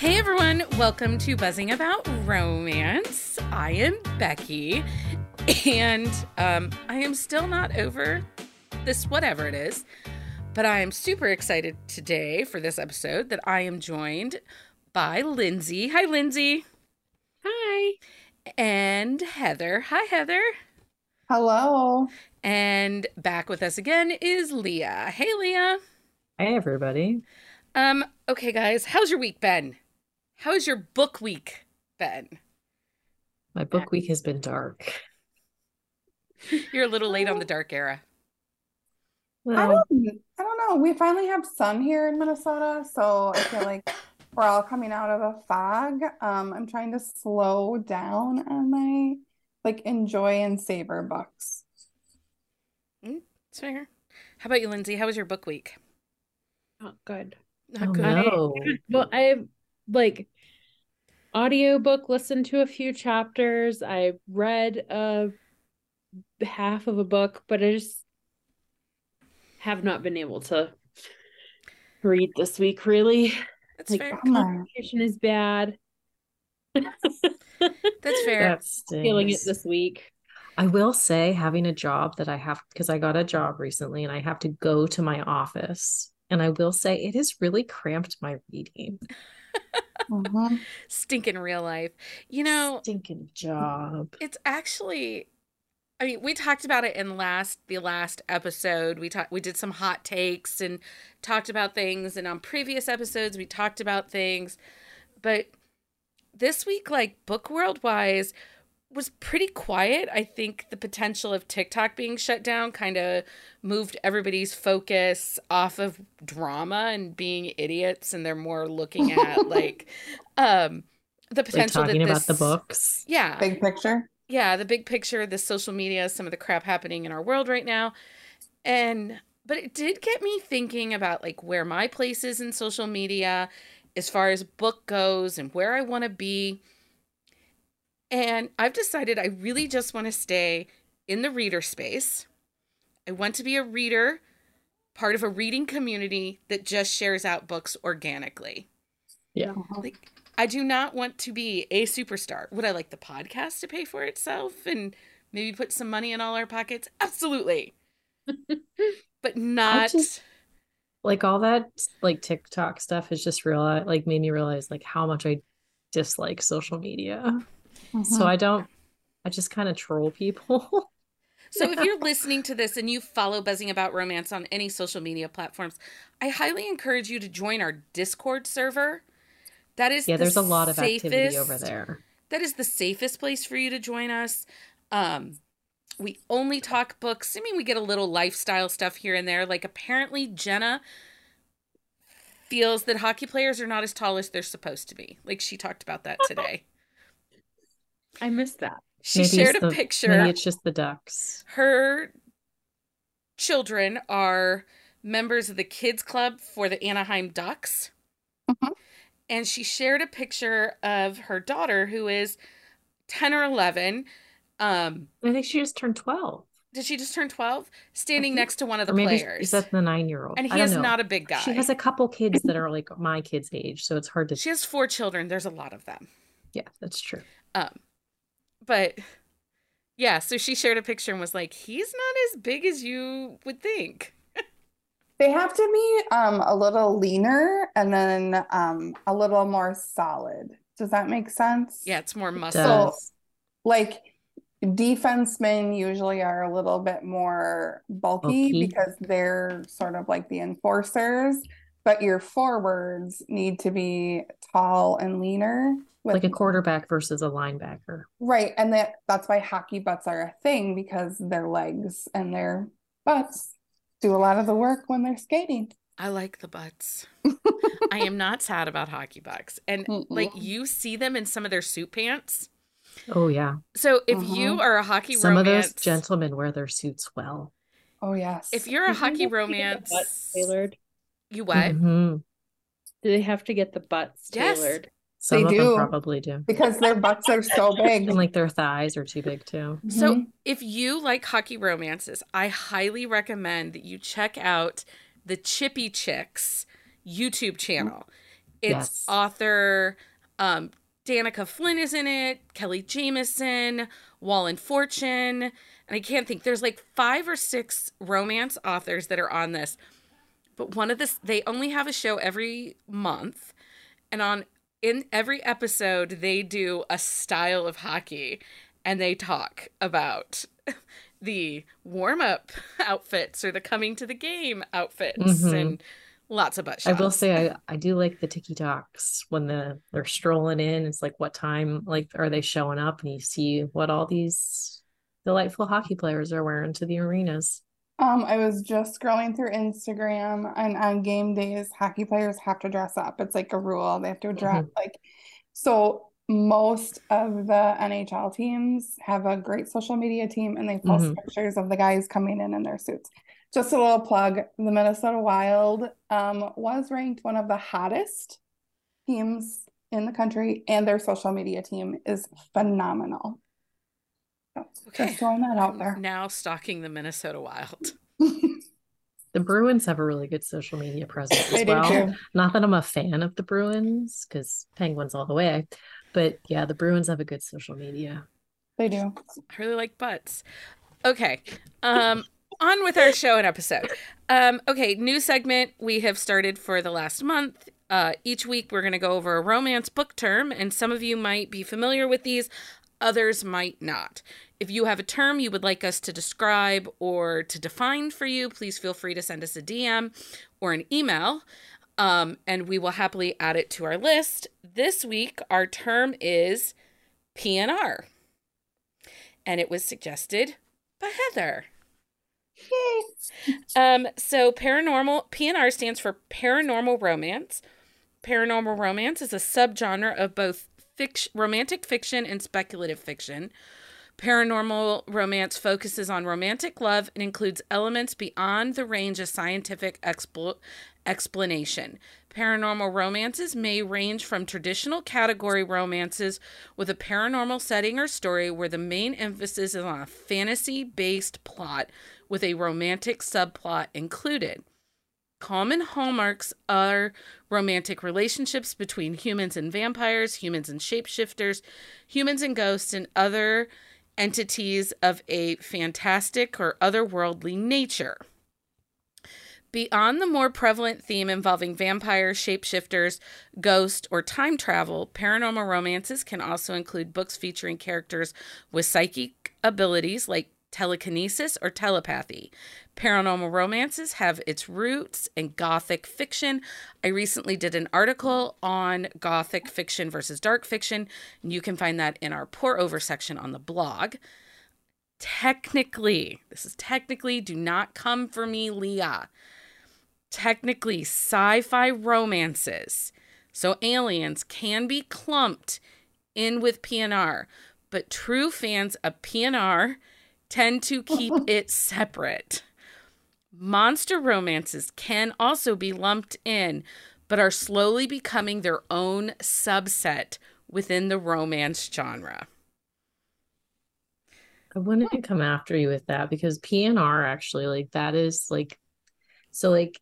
Hey everyone, welcome to Buzzing About Romance. I am Becky, and um, I am still not over this, whatever it is, but I am super excited today for this episode that I am joined by Lindsey. Hi, Lindsey. Hi. And Heather. Hi, Heather. Hello. And back with us again is Leah. Hey, Leah. Hey, everybody. Um, okay, guys, how's your week been? How's your book week been? My book week has been dark. You're a little late on the dark era. I don't, I don't know. We finally have sun here in Minnesota, so I feel like we're all coming out of a fog. Um, I'm trying to slow down on my like enjoy and savor books. Mm, it's fair. How about you, Lindsey? How was your book week? Not good. Not Oh, good. no. Well, I've like audiobook listened to a few chapters. I read a half of a book, but I just have not been able to read this week really. That's Like fair. Communication is bad. That's fair. That Feeling it this week. I will say, having a job that I have, because I got a job recently and I have to go to my office. And I will say, it has really cramped my reading. Mhm. Stinking real life. You know, Stinking job. it's actually I mean, we talked about it in last the last episode. We talked we did some hot takes and talked about things and on previous episodes we talked about things. But this week like book world wise was pretty quiet. I think the potential of TikTok being shut down kind of moved everybody's focus off of drama and being idiots and they're more looking at like um the Like potential talking that about the books. Yeah Big picture. yeah the big picture the social media some of the crap happening in our world right now and but it did get me thinking about like where my place is in social media as far as book goes and where i want to be and i've decided i really just want to stay in the reader space i want to be a reader part of a reading community that just shares out books organically Yeah. Uh-huh. like I do not want to be a superstar. Would I like the podcast to pay for itself and maybe put some money in all our pockets? Absolutely. but not just- Like all that, like TikTok stuff has just realized, like made me realize like how much I dislike social media. So Mhm. I don't, I just kind of troll people. So if you're listening to this and you follow Buzzing About Romance on any social media platforms, I highly encourage you to join our Discord server. That is yeah, the there's a lot of activity over there. that is the safest place for you to join us. Um, we only talk books. I mean, we get a little lifestyle stuff here and there. Like, apparently, Jenna feels that hockey players are not as tall as they're supposed to be. Like, she talked about that today. I missed that. She Maybe shared a the- picture. Maybe it's just the ducks. Her children are members of the kids club for the Anaheim Ducks. Mhm. And she shared a picture of her daughter who is 10 or 11. Um, I think she just turned 12. did she just turn 12? Standing think- next to one of the Or maybe players. is that the nine year old? and I he don't is know. not a big guy. She has a couple kids that are like my kids' age, so it's hard to. she has four children. There's a lot of them. Yeah, that's true. Um, but yeah, so she shared a picture and was like, he's not as big as you would think. They have to be um a little leaner and then um a little more solid. Does that make sense? Yeah, it's more It muscle. does. Like defensemen usually are a little bit more bulky Bulky. because they're sort of like the enforcers, but your forwards need to be tall and leaner with Like a quarterback versus a linebacker. right, and that that's why hockey butts are a thing because their legs and their butts do a lot of the work when they're skating. I like the butts. I am not sad about hockey bucks. And like Mm-mm. you see them in some of their suit pants. Oh yeah, So if you Mhm. are a hockey some of those gentlemen wear their suits well. Oh yes. if you're a Do they hockey have to get the romance, butts tailored? you what? Mhm. Do they have to get the butts Yes. tailored? Some They of do. them probably do, because their butts are so big. and like their thighs are too big too. So Mhm. if you like hockey romances, I highly recommend that you check out the Chippy Chicks YouTube channel. It's Yes. author um, Danica Flynn is in it, Kelly Jamieson, and Fortune, and I can't think. There's like five or six romance authors that are on this. But one of this, they only have a show every month, and on in every episode they do a style of hockey, and they talk about the warm up outfits or the coming to the game outfits Mhm. and lots of butt shots. I will say I, I do like the ticky talks when the they're strolling in. It's like what time like are they showing up and you see what all these delightful hockey players are wearing to the arenas. Um, I was just scrolling through Instagram and on game days, hockey players have to dress up. It's like a rule. They have to dress like so most of the NHL teams have a great social media team and they post Mhm. pictures of the guys coming in in their suits. Just a little plug, the Minnesota Wild um, was ranked one of the hottest teams in the country, and their social media team is phenomenal. So, Okay. Just throwing that out there. Now stalking the Minnesota Wild. The Bruins have a really good social media presence as They do well. Not that I'm a fan of the Bruins because Penguins all the way, but yeah, the Bruins have a good social media. They do. I really like butts. Okay. Um on with our show and episode. Um okay, new segment we have started for the last month. Uh each week we're going to go over a romance book term and some of you might be familiar with these, others might not. If you have a term you would like us to describe or to define for you, please feel free to send us a DM or an email. Um, and we will happily add it to our list. This week, our term is PNR and it was suggested by Heather. Um, so paranormal PNR stands for paranormal romance. Paranormal romance is a subgenre of both romantic fiction and speculative fiction. Paranormal romance focuses on romantic love and includes elements beyond the range of scientific expl- explanation. Paranormal romances may range from traditional category romances with a paranormal setting or story where the main emphasis is on a fantasy based plot with a romantic subplot included. Common hallmarks are romantic relationships between humans and vampires, humans and shapeshifters, humans and ghosts, and other entities of a fantastic or otherworldly nature. Beyond the more prevalent theme involving vampires, shapeshifters, ghosts, or time travel, paranormal romances can also include books featuring characters with psychic abilities like telekinesis or telepathy. Paranormal romances have its roots in gothic fiction. I recently did an article on gothic fiction versus dark fiction, and you can find that in our pour over section on the blog. Technically, this is technically, do not come for me, Leah. Technically, sci fi romances, so aliens, can be clumped in with PNR, but true fans of PNR tend to keep it separate. Monster romances can also be lumped in, but are slowly becoming their own subset within the romance genre. I wanted to come after you with that because PNR actually like that is like so like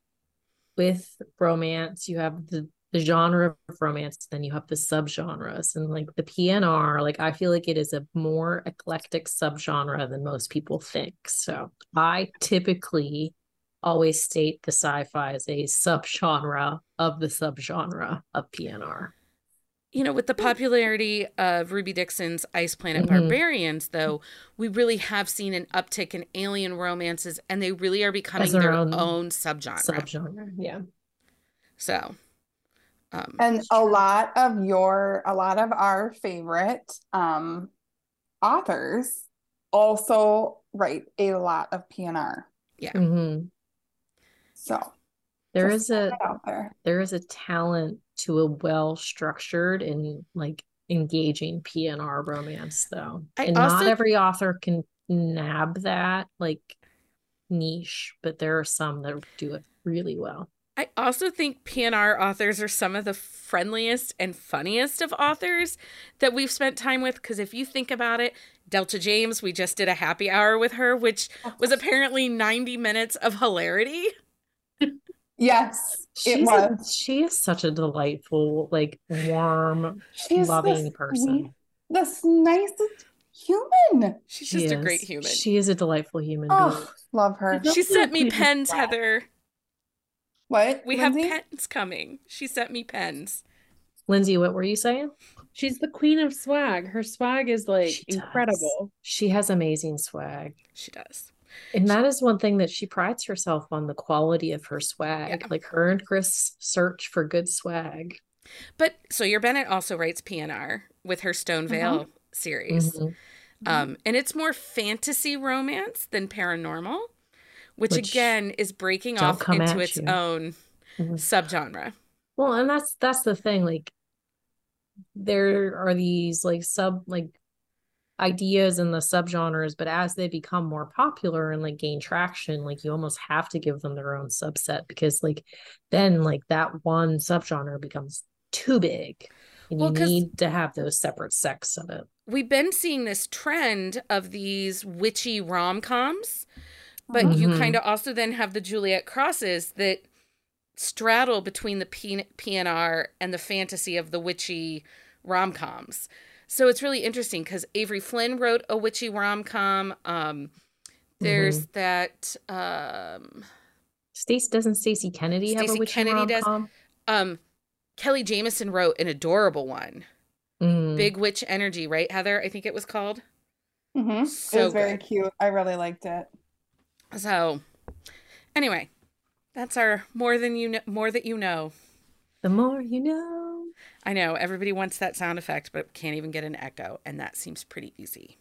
with romance you have the the genre of romance then you have the subgenres and like the PNR like I feel like it is a more eclectic subgenre than most people think so I typically always state the sci-fi as a subgenre of the subgenre of PNR You know, with the popularity of Ruby Dixon's Ice Planet Mhm. Barbarians, though, we really have seen an uptick in alien romances, and they really are becoming their their own own, subgenre. subgenre yeah so, um, And a lot of your, a lot of our favorite um, authors also write a lot of PNR. hmm So there is a out there. there is a talent to a well structured and like engaging PNR romance though. I and not every author can nab that like niche, but there are some that do it really well. I also think PNR authors are some of the friendliest and funniest of authors that we've spent time with. Because if you think about it, Delta James, we just did a happy hour with her, which was apparently 90 minutes of hilarity. Yes, it She's was. a, she is such a delightful, like warm, She's loving the person. sweet- the nicest human. She's She just a great human. She, She is a delightful human being. Oh, love her. She sent me pens, Swag. Heather. What? We Lindsey? have pens coming. She sent me pens. Lindsey, what were you saying? She's the queen of swag. Her swag is like She incredible. She has amazing swag. She does. And that is one thing that she prides herself on the quality of her swag. Yeah. Like her and Chris search for good swag. But Sawyer Bennett also writes PNR with her Stone Veil series. Mhm. Um, and it's more fantasy romance than paranormal, which, Which again is breaking off into its you. own Mhm. subgenre. Well, and that's that's the thing. Like there are these like sub like ideas in the subgenres, but as they become more popular and like gain traction, like you almost have to give them their own subset because like then like that one subgenre becomes too big. And Well, you need to have those separate sects of it. We've been seeing this trend of these witchy rom coms, but you Mhm. kind of also then have the Juliette Crosses that straddle between the P- PNR and the fantasy of the witchy rom coms. So it's really interesting because Avery Flynn wrote a witchy rom com. Um, there's that. Um, Stacey doesn't Stacey Kennedy have a witchy Kennedy does. rom-com? um, Kelly Jamieson wrote an adorable one, Mm. Big Witch Energy, right, Heather? I think it was called. Mm-hmm. it So was very good. cute. I really liked it. So, anyway, that's our more than you know, more that you know. The more you know. I know everybody wants that sound effect, but can't even get an echo, and that seems pretty easy.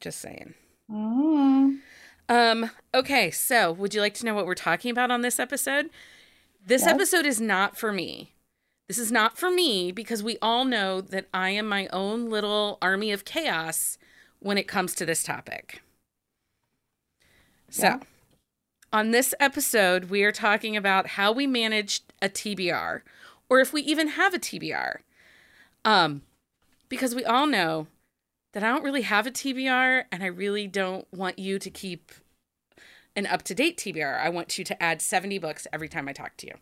Just saying. Mm. Um. Okay. So, would you like to know what we're talking about on this episode? This Yes. episode is not for me. This is not for me because we all know that I am my own little army of chaos when it comes to this topic. So, Yeah. on this episode, we are talking about how we manage a TBR or if we even have a TBR. Um, because we all know that I don't really have a TBR and I really don't want you to keep an up to date TBR. I want you to add 70 books every time I talk to you.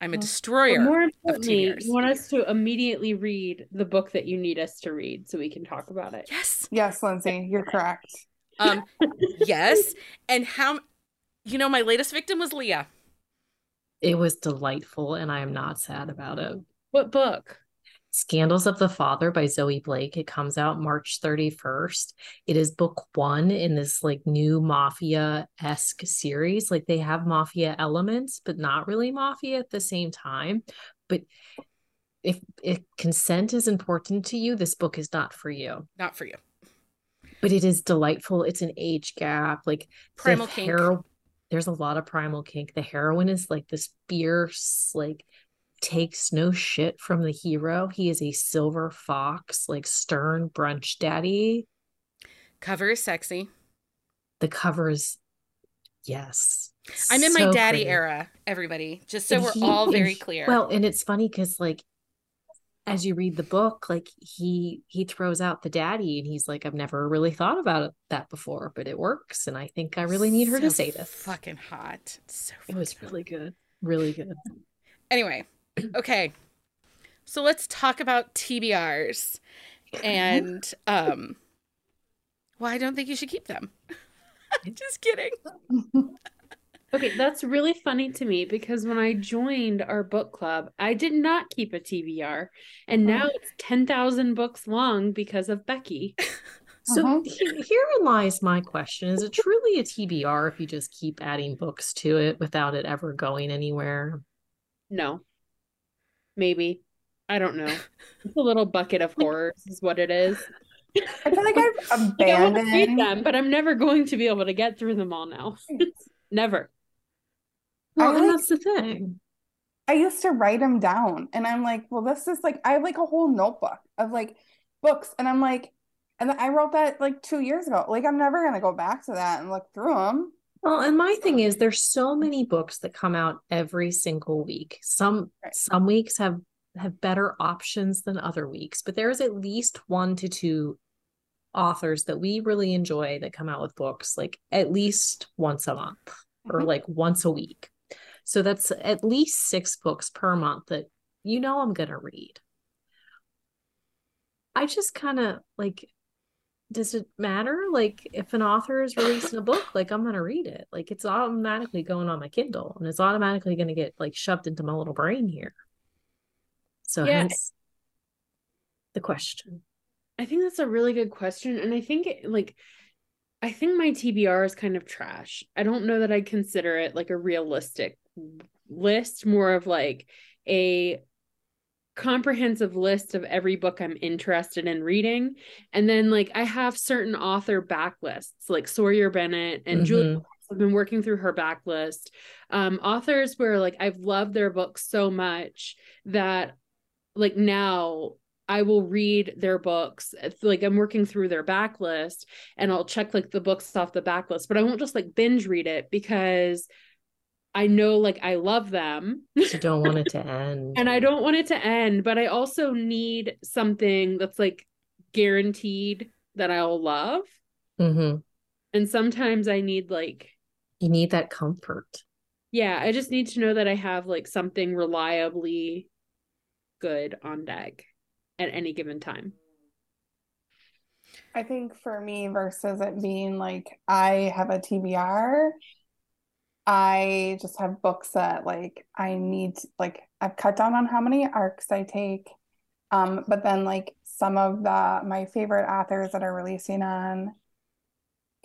I'm a Well, But destroyer. more importantly, TBRs. you want us to immediately read the book that you need us to read so we can talk about it. yes. Yes, Lindsey, you're correct. Um, yes. And how, you know, my latest victim was Leah. It was delightful, and I am not sad about it. What book? Scandals of the Father by Zoe Blake. It comes out March 31st. It is book one in this like new mafia esque series. Like they have mafia elements, but not really mafia at the same time. But if, if consent is important to you, this book is not for you. Not for you. But it is delightful. It's an age gap. Like Primal hero- there's a lot of primal kink. The heroine is like this fierce, like takes no shit from the hero. He is a silver fox, like stern brunch daddy. Cover is sexy. The covers, yes. I'm in my daddy pretty. era, everybody, just so we're he- all very clear. Well, and it's funny because like as you read the book, like he he throws out the daddy and he's like, I've never really thought about that before, but it works. And I think I really need her to say this. Fucking hot. So It was hot. really good. Really good. Anyway, okay. So let's talk about TBRs. And um well, I don't think you should keep them. Just kidding. Okay, that's really funny to me because when I joined our book club, I did not keep a TBR, and now it's 10,000 books long because of Becky. So Uh-huh. he- herein lies my question. Is it truly a TBR if you just keep adding books to it without it ever going anywhere? No. Maybe. I don't know. It's a little bucket of horrors, is what it is. I feel like I've Like, I want to read them, but I'm never going to be able to get through them all now. never. Well, I and like- that's the thing. I used to write them down and I'm like, well, this is like, I have like a whole notebook of like books. And I'm like, and I wrote that like two years ago. Like, I'm never going to go back to that and look through them. Well, and my thing is there's so many books that come out every single week. Some Right. some weeks have have better options than other weeks, but there's at least one to two authors that we really enjoy that come out with books like at least once a month. or Mhm. like once a week. So that's at least six books per month that you know I'm going to read. I just kind of like, does it matter? Like, if an author is releasing a book, like, I'm going to read it. Like, it's automatically going on my Kindle and it's automatically going to get like shoved into my little brain here. So, Yeah. hence the question. I think that's a really good question. And I think it, like I think my TBR is kind of trash. I don't know that I consider it like a realistic list, more of like a comprehensive list of every book I'm interested in reading. And then like I have certain author backlists, like Sawyer Bennett and Julie Mhm. I've been working through her backlist. Um, authors where like I've loved their books so much that like now I will read their books. It's like I'm working through their backlist and I'll check like the books off the backlist, but I won't just like binge read it because I know like I love them You don't want it to end. and I don't want it to end, but I also need something that's like guaranteed that I'll love. hmm And sometimes I need like You need that comfort. Yeah, I just need to know that I have like something reliably good on deck at any given time. I think for me versus it being like I have a TBR, I just have books that like I need like I've cut down on how many arcs I take. Um, but then like some of the my favorite authors that are releasing on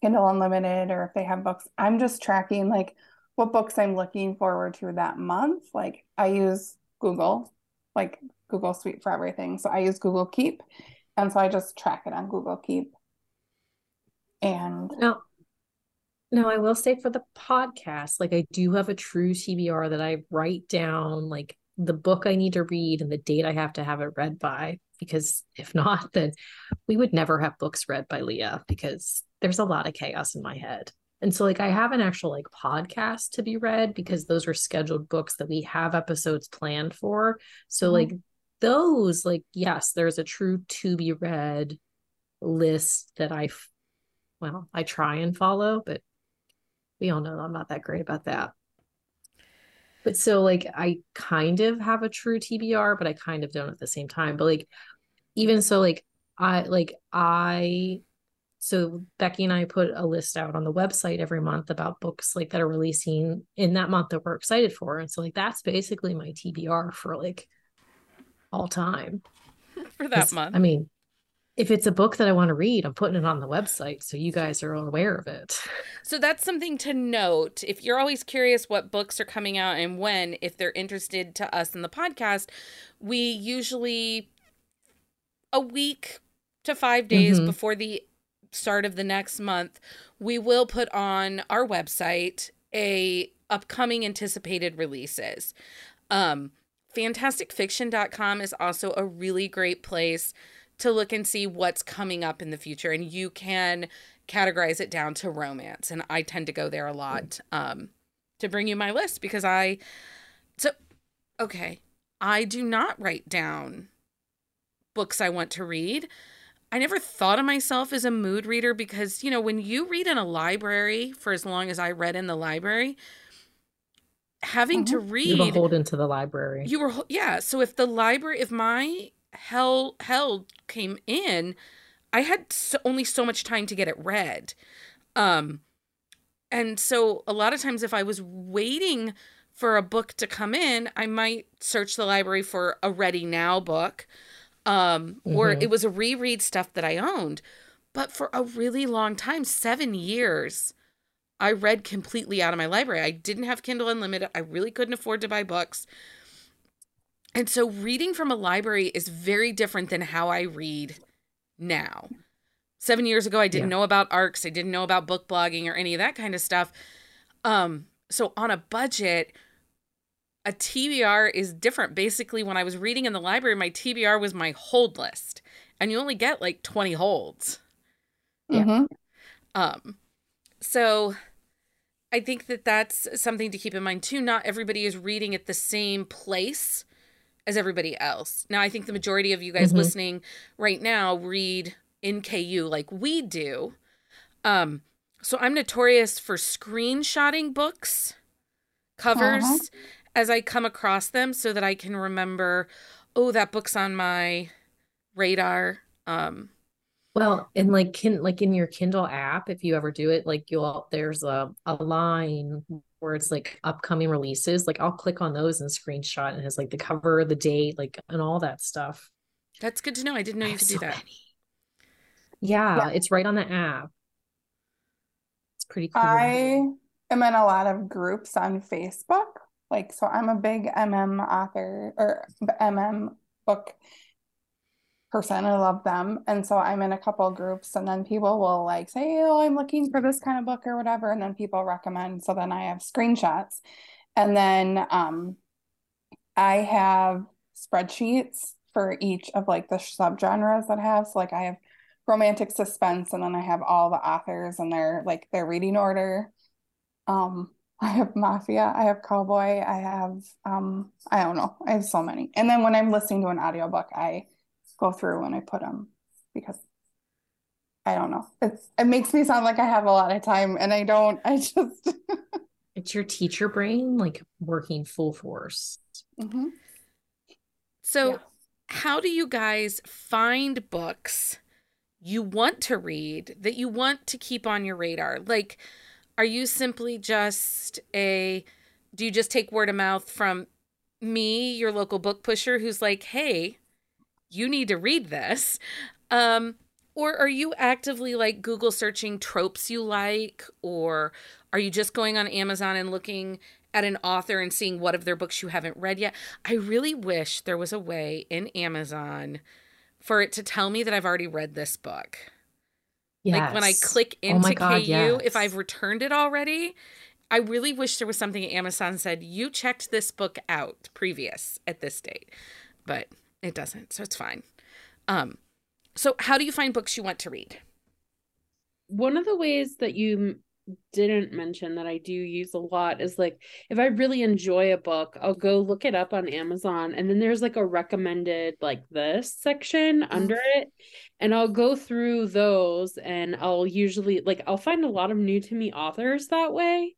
Kindle Unlimited or if they have books, I'm just tracking like what books I'm looking forward to that month. Like I use Google, like Google Suite for everything. So I use Google Keep. And so I just track it on Google Keep. And Now, no, I will say for the podcast, like I do have a true TBR that I write down like the book I need to read and the date I have to have it read by. Because if not, then we would never have books read by Leah because there's a lot of chaos in my head. And so like I have an actual like podcast to be read because those are scheduled books that we have episodes planned for. So Mhm. like those like yes, there's a true to be read list that I well, I try and follow, but we all know I'm not that great about that. But so like I kind of have a true TBR, but I kind of don't at the same time. But like even so like I like I so Becky and I put a list out on the website every month about books like that are releasing in that month that we're excited for. And so like that's basically my TBR for like all time. for that month. I mean, if it's a book that I want to read, I'm putting it on the website so you guys are aware of it. So that's something to note. If you're always curious what books are coming out and when, if they're interested to us in the podcast, we usually a week to five days Mhm. before the start of the next month, we will put on our website a upcoming anticipated releases. Um, fantasticfiction.com is also a really great place to look and see what's coming up in the future and you can categorize it down to romance and i tend to go there a lot um to bring you my list because i so okay i do not write down books i want to read i never thought of myself as a mood reader because you know when you read in a library for as long as i read in the library having to You're read beholden to the library. you were yeah so if the library if my hell hell came in i had so, only so much time to get it read um and so a lot of times if i was waiting for a book to come in i might search the library for a ready now book um or Mhm. it was a reread stuff that i owned but for a really long time 7 years I read completely out of my library. I didn't have Kindle Unlimited. I really couldn't afford to buy books. And so reading from a library is very different than how I read now. Seven years ago, I didn't Yeah. know about ARCs. I didn't know about book blogging or any of that kind of stuff. Um, so on a budget, a TBR is different. Basically, when I was reading in the library, my TBR was my hold list. And you only get like 20 holds. Yeah. Mhm. Um, so I think that that's something to keep in mind too. Not everybody is reading at the same place as everybody else. Now, I think the majority of you guys Mhm. listening right now read in KU like we do. Um, so I'm notorious for screenshotting books covers Uh-huh. as I come across them so that I can remember, oh, that book's on my radar. Um Well, and like kin like in your Kindle app, if you ever do it, like you'll there's a a line where it's like upcoming releases. Like I'll click on those and screenshot and it has like the cover, the date, like and all that stuff. that's good to know. I didn't know I you have could do that. Yeah, Yeah. it's right on the app. It's pretty cool. I am in a lot of groups on Facebook. Like, so I'm a big MM author or MM book person. I love them. And so I'm in a couple groups, and then people will like say, Oh, I'm looking for this kind of book or whatever. And then people recommend. So then I have screenshots. And then um, I have spreadsheets for each of like the subgenres that I have. So like I have romantic suspense, and then I have all the authors and their like their reading order. Um, I have mafia, I have cowboy, I have um, I don't know, I have so many. And then when I'm listening to an audiobook, I go through when I put them because I don't know. It's it makes me sound like I have a lot of time and I don't. I just It's your teacher brain like working full force. Mhm. So, Yeah. how do you guys find books you want to read that you want to keep on your radar? Like, are you simply just a, do you just take word of mouth from me, your local book pusher, who's like, hey, you need to read this? Um, or are you actively like Google searching tropes you like? Or are you just going on Amazon and looking at an author and seeing what of their books you haven't read yet? I really wish there was a way in Amazon for it to tell me that I've already read this book. Yeah. Like when I click Oh into my God, KU, if. I've returned it already, I really wish there was something Amazon said, you checked this book out previous at this date. But it doesn't, so it's fine. Um, so how do you find books you want to read? one of the ways that you didn't mention that I do use a lot is like if I really enjoy a book, I'll go look it up on Amazon and then there's like a recommended like this section under it and I'll go through those and I'll usually like I'll find a lot of new to me authors that way.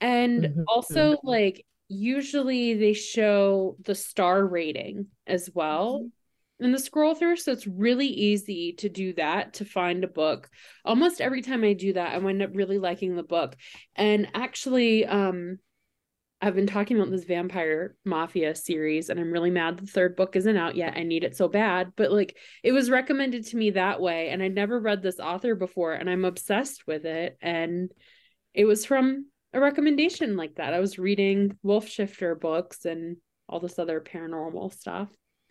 And Mhm. also like usually they show the star rating as well. In the scroll through so it's really easy to do that to find a book. Almost every time i do that i wind up really liking the book. And actually um i've been talking about this vampire mafia series and i'm really mad the third book isn't out yet. I need it so bad. But like it was recommended to me that way and i'd never read this author before and i'm obsessed with it. And it was from a recommendation like that. I was reading wolf shifter books and all this other paranormal stuff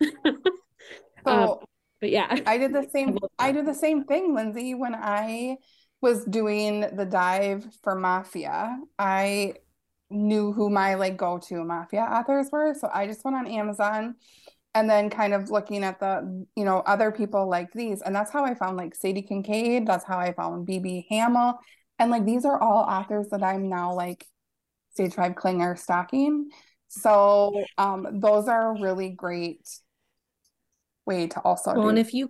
So Um, but yeah I did the same I did the same thing, Lindsey, when I was doing the dive for Mafia. I knew who my like go-to Mafia authors were, so I just went on Amazon and then kind of looking at the, you know, other people like these. And that's how I found like Sadie Kincaid, that's how I found BB Hamel. And like these are all authors that I'm now like Stage Five Klinger stalking. So um those are a really great way to also Well, do and if you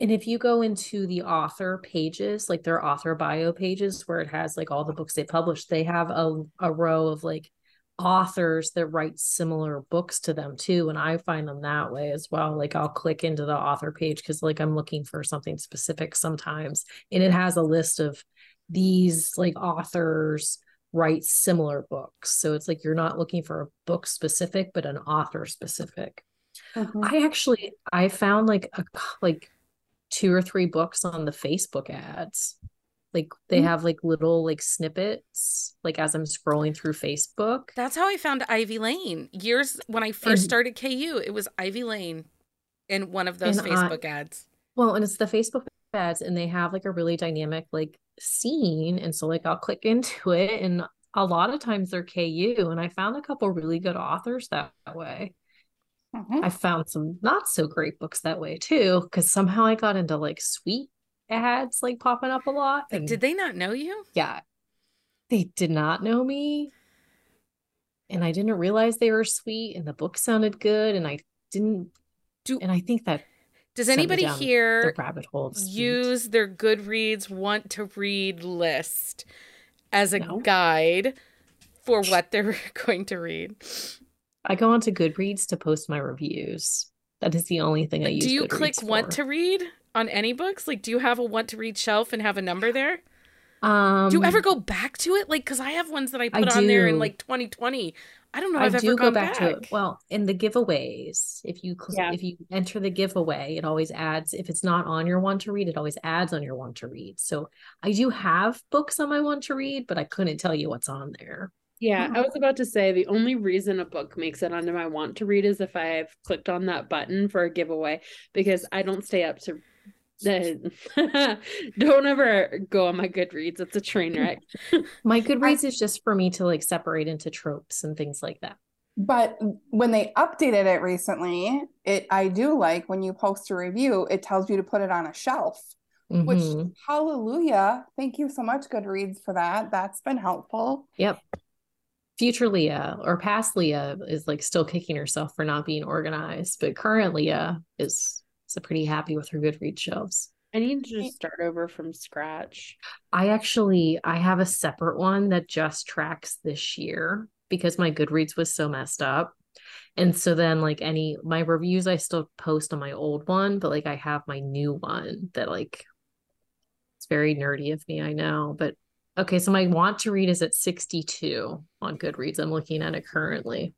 and if you go into the author pages, like their author bio pages where it has like all the books they published, they have a, a row of like authors that write similar books to them too. And I find them that way as well. Like I'll click into the author page because like I'm looking for something specific sometimes. And it has a list of these like authors write similar books. So it's like you're not looking for a book specific, but an author specific. Mhm. I actually I found like a like two or three books on the Facebook ads. Like they Mm. have like little like snippets like as I'm scrolling through Facebook. That's how I found Ivy Lane. Years when I first And- started KU, it was Ivy Lane in one of those And I- Facebook ads. Well, and it's the Facebook ads and they have like a really dynamic like scene and so like I'll click into it and a lot of times they're KU and I found a couple really good authors that way. Mhm. I found some not so great books that way too because somehow I got into like sweet ads like popping up a lot Like, and did they not know you? yeah, they did not know me. And I didn't realize they were sweet and the book sounded good. And I didn't Do- and I think that Does anybody here rabbit hole of speed. use their Goodreads want to read list as a No. guide for what they're going to read? I go onto Goodreads to post my reviews. That is the only thing I use. Do you Goodreads click want to read on any books? Like, do you have a want to read shelf and have a number there? Um, Do you ever go back to it? Like, because I have ones that I I put on there in like 2020. I don't know. I if I've do ever go gone back, back, to it. Well, in the giveaways, if you cl- Yeah. if you enter the giveaway, it always adds. If it's not on your want to read, it always adds on your want to read. So I do have books on my want to read, but I couldn't tell you what's on there. Yeah, I Oh. was about to say the only reason a book makes it onto my want to read is if I've clicked on that button for a giveaway because I don't stay up to the don't ever go on my Goodreads. It's a train wreck. My Goodreads is just for me to like separate into tropes and things like that. But when they updated it recently, it I do like when you post a review, it tells you to put it on a shelf. Which Mhm. hallelujah. Thank you so much, Goodreads, for that. That's been helpful. Yep. Future Leah or past Leah is like still kicking herself for not being organized, but current Leah is is pretty happy with her Goodreads shelves. I need to just start over from scratch. I actually I have a separate one that just tracks this year because my Goodreads was so messed up. And so then like any my reviews I still post on my old one, but like I have my new one that like it's very nerdy of me, I know. But okay, so my want to read is at 62 on Goodreads. I'm looking at it currently.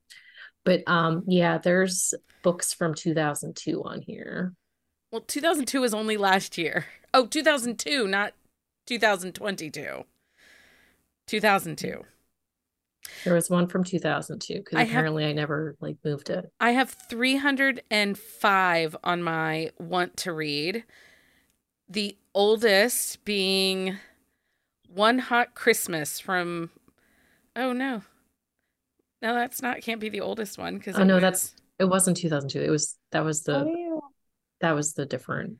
But um yeah, there's books from 2002 on here. Well, 2002 is only last year. Oh, 2002, not 2022. 2002. There was one from 2002 because I have- apparently I never like moved it. I have 305 on my want to read. The oldest being One Hot Christmas from Oh no. No, that's not can't be the oldest one because Oh no, that's it wasn't 2002. It was that was the What do you- that was the different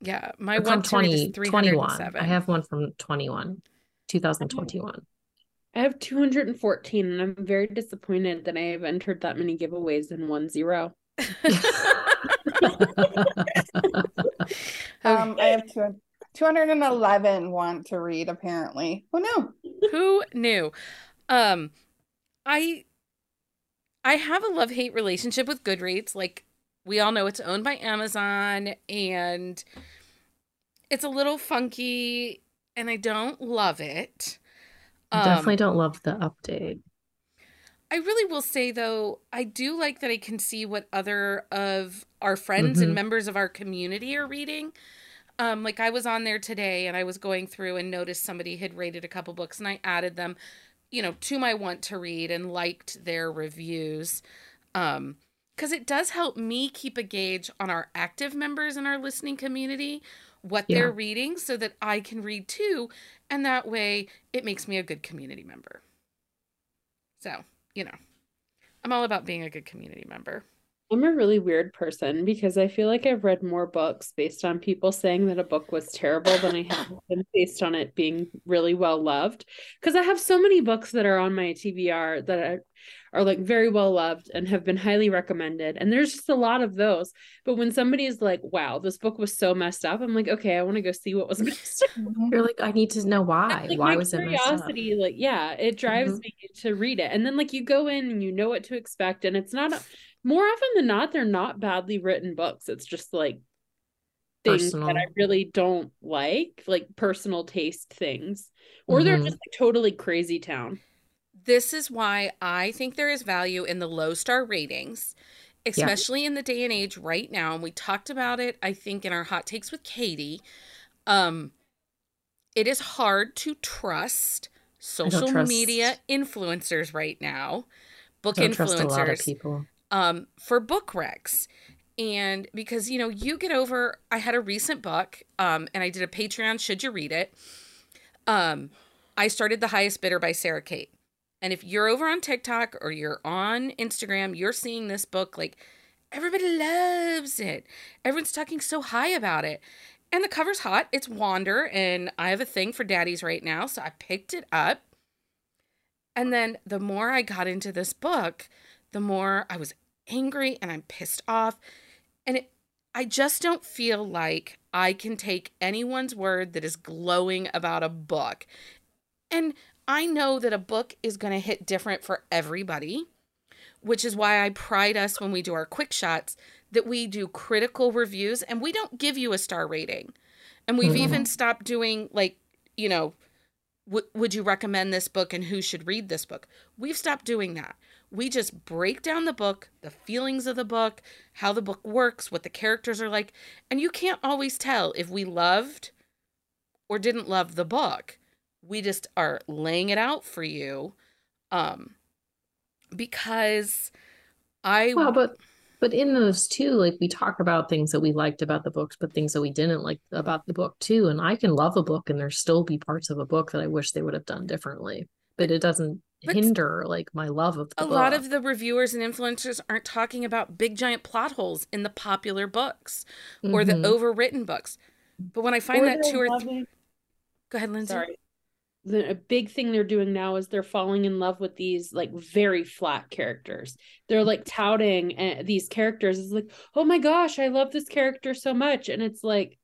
yeah, my from want to 20 is 21. I have one from 21 2021. I have 214 and I'm very disappointed that I have entered that many giveaways in one zero. Um, I have two, 211 want to read, apparently. Who knew? Who knew? Um, I I have a love hate relationship with Goodreads. Like we all know, it's owned by Amazon, and it's a little funky, and I don't love it. I Um, definitely don't love the update. I really will say though, I do like that I can see what other of our friends Mhm. and members of our community are reading. Um, like I was on there today and I was going through and noticed somebody had rated a couple books and I added them, you know, to my want to read and liked their reviews. Um, because it does help me keep a gauge on our active members in our listening community, what Yeah. they're reading, so that I can read too. And that way it makes me a good community member. So, you know, I'm all about being a good community member. I'm a really weird person because I feel like I've read more books based on people saying that a book was terrible than I have been based on it being really well loved. Because I have so many books that are on my TBR that are, are like very well loved and have been highly recommended. And there's just a lot of those. But when somebody is like, wow, this book was so messed up, I'm like, okay, I want to go see what was messed up. You're like I need to know why. Like why was it messed up? curiosity, like yeah, it drives Mhm. me to read it. And then like you go in and you know what to expect, and it's not a, more often than not, they're not badly written books. It's just like things Personal. that I really don't like, like personal taste things. Or they're Mhm. just like totally crazy town. This is why I think there is value in the low star ratings, especially in the day and age right now. And we talked about it, I think, in our hot takes with Katie. Um, it is hard to trust social trust- media influencers right now, book I don't trust a lot of influencers. people. um, for book recs. And because, you know, you get over, I had a recent book um, and I did a Patreon, should you read it? Um, I started The Highest Bidder by Sarah Kate. And if you're over on TikTok or you're on Instagram, you're seeing this book, like everybody loves it. Everyone's talking so high about it. And the cover's hot. It's Wander, and I have a thing for daddies right now, so I picked it up. And then the more I got into this book, the more I was angry and I'm pissed off. And it I just don't feel like I can take anyone's word that is glowing about a book. And I know that a book is going to hit different for everybody, which is why I pride us when we do our quick shots that we do critical reviews and we don't give you a star rating. And we've Mhm. even stopped doing like, you know, w- would you recommend this book and who should read this book? We've stopped doing that. We just break down the book, the feelings of the book, how the book works, what the characters are like. And you can't always tell if we loved or didn't love the book. We just are laying it out for you um because I Well, but but in those too, like we talk about things that we liked about the books, but things that we didn't like about the book too. And I can love a book and there still be parts of a book that I wish they would have done differently. But it doesn't But hinder like my love of the a book. lot of the reviewers and influencers aren't talking about big giant plot holes in the popular books or the Mhm. overwritten books. But when I find Or that two or three go ahead, Lindsey. sorry the a big thing they're doing now is they're falling in love with these like very flat characters. They're like touting uh, these characters. It's like oh my gosh i love this character so much. And it's like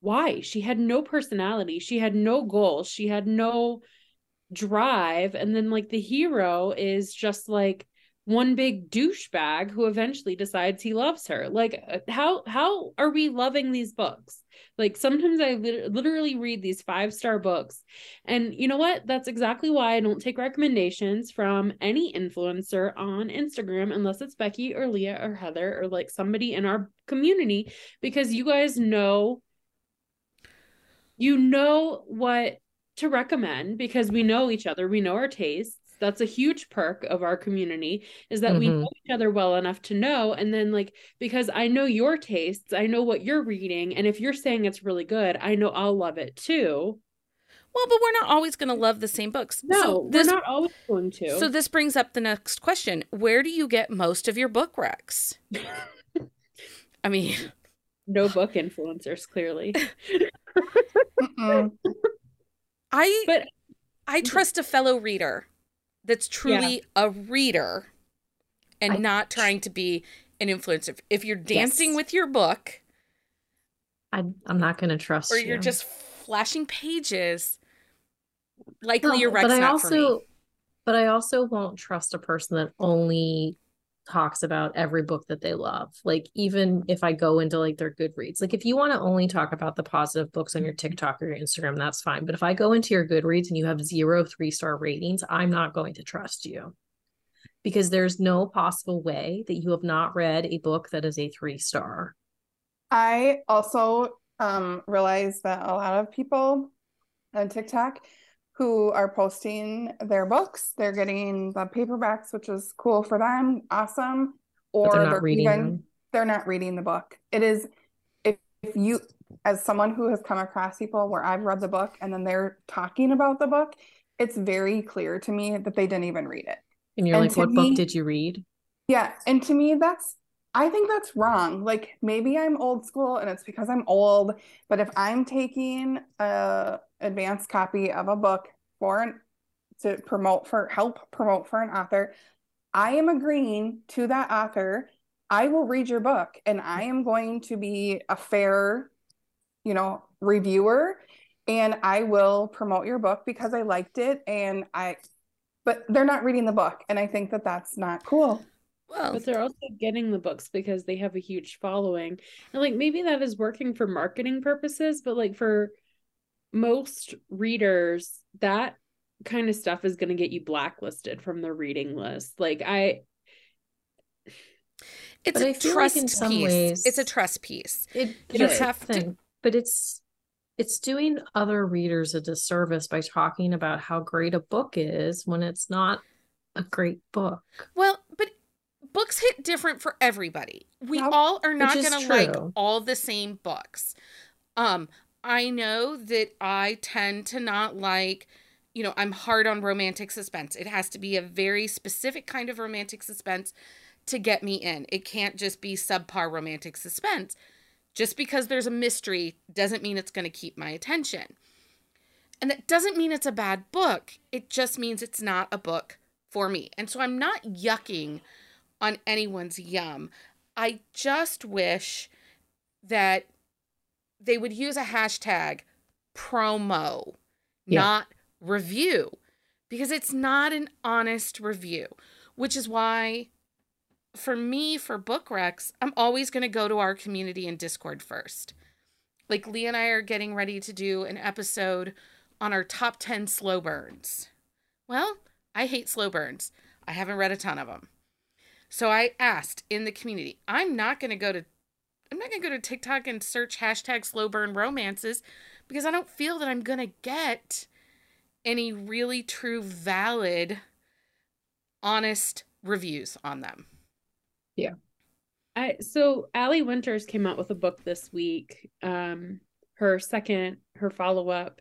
why? She had no personality. She had no goals. She had no drive. And then like the hero is just like one big douchebag who eventually decides he loves her. Like uh, how how are we loving these books? Like sometimes i lit- literally read these five star books. And you know what? That's exactly why i don't take recommendations from any influencer on instagram unless it's becky or leah or heather or like somebody in our community because you guys know you know what to recommend because we know each other we know our tastes that's a huge perk of our community is that we Mhm. know each other well enough to know and then like because i know your tastes i know what you're reading and if you're saying it's really good i know i'll love it too Well, but we're not always going to love the same books. no so this we're not always going to so this brings up the next question: Where do you get most of your book recs? I mean, no book influencers clearly I but I trust a fellow reader that's truly a reader and I- not trying to be an influencer. If you're dancing Yes. with your book I, I'm not going to trust or you. you're just flashing pages, likely No, your rec's but I not for me. also, but I also won't trust a person that only talks about every book that they love. Like even if I go into like their Goodreads, like if you want to only talk about the positive books on your TikTok or your Instagram, that's fine. But if I go into your Goodreads and you have zero three star ratings, I'm not going to trust you because there's no possible way that you have not read a book that is a three star. I also um realize that a lot of people on TikTok who are posting their books, they're getting the paperbacks, which is cool for them, awesome. But Or they're not they're reading even them. they're not reading the book. It is if if you as someone who has come across people where I've read the book and then they're talking about the book, it's very clear to me that they didn't even read it. And you're And like, what me- book did you read? Yeah, and to me, that's I think that's wrong. Like maybe I'm old school and it's because I'm old, but if I'm taking a advanced copy of a book for an to promote for help promote for an author, I am agreeing to that author. I will read your book and I am going to be a fair, you know, reviewer and I will promote your book because I liked it and I but they're not reading the book and I think that that's not cool. Well, but they're also getting the books because they have a huge following and like maybe that is working for marketing purposes but like for most readers that kind of stuff is going to get you blacklisted from the reading list like i it's But a I feel like trust in some piece. ways- It's a trust piece. It, You that's the have to- thing. But it's it's doing other readers a disservice by talking about how great a book is when it's not a great book. Well, but books hit different for everybody. We all are not going to like all the same books. Um I know that I tend to not like you know, I'm hard on romantic suspense. It has to be a very specific kind of romantic suspense to get me in. It can't just be subpar romantic suspense. Just because there's a mystery doesn't mean it's going to keep my attention. And that doesn't mean it's a bad book. It just means it's not a book for me. And so I'm not yucking on anyone's yum. I just wish that they would use a hashtag promo, Yeah. not review, because it's not an honest review, which is why for me, for book recs, I'm always going to go to our community in Discord first. Like Lee and I are getting ready to do an episode on our top 10 slow burns. Well, I hate slow burns. I haven't read a ton of them. So I asked in the community, I'm not going to go to I'm not going to go to TikTok and search hashtag slow burn romances because I don't feel that I'm going to get any really true valid honest reviews on them. Yeah. I so Allie Winters came out with a book this week. Um, her second, her follow up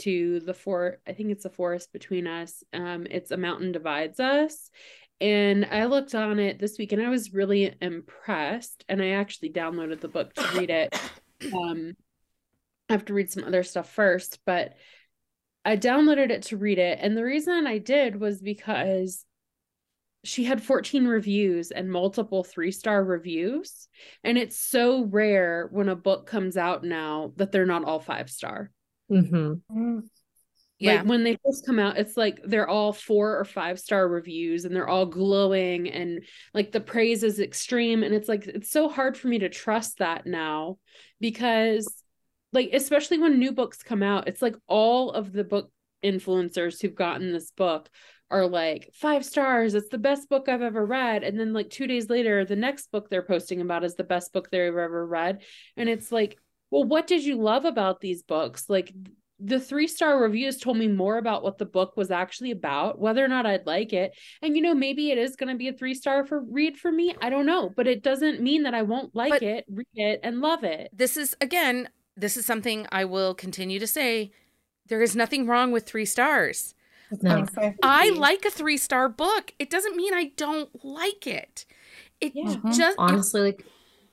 to the four, I think it's the forest between us. Um, it's a mountain divides us, and I looked on it this week and I was really impressed. And I actually downloaded the book to read it. Um, I have to read some other stuff first, but I downloaded it to read it, and the reason I did was because she had 14 reviews and multiple three star reviews. And it's so rare when a book comes out now that they're not all five star. hmm Mm. Yeah. Like when they first come out, it's like they're all four or five star reviews and they're all glowing and like the praise is extreme. And it's like, it's so hard for me to trust that now because, like, especially when new books come out, it's like all of the book influencers who've gotten this book are like five stars it's the best book i've ever read and then like two days later the next book they're posting about is the best book they've ever read and it's like well what did you love about these books like the three star reviews told me more about what the book was actually about whether or not i'd like it and you know maybe it is going to be a three star for read for me i don't know but it doesn't mean that i won't like But- it read it and love it this is again, this is something I will continue to say. There is nothing wrong with three stars. No. Um, okay. I like a three star book. It doesn't mean I don't like it. It Yeah. Just it- honestly like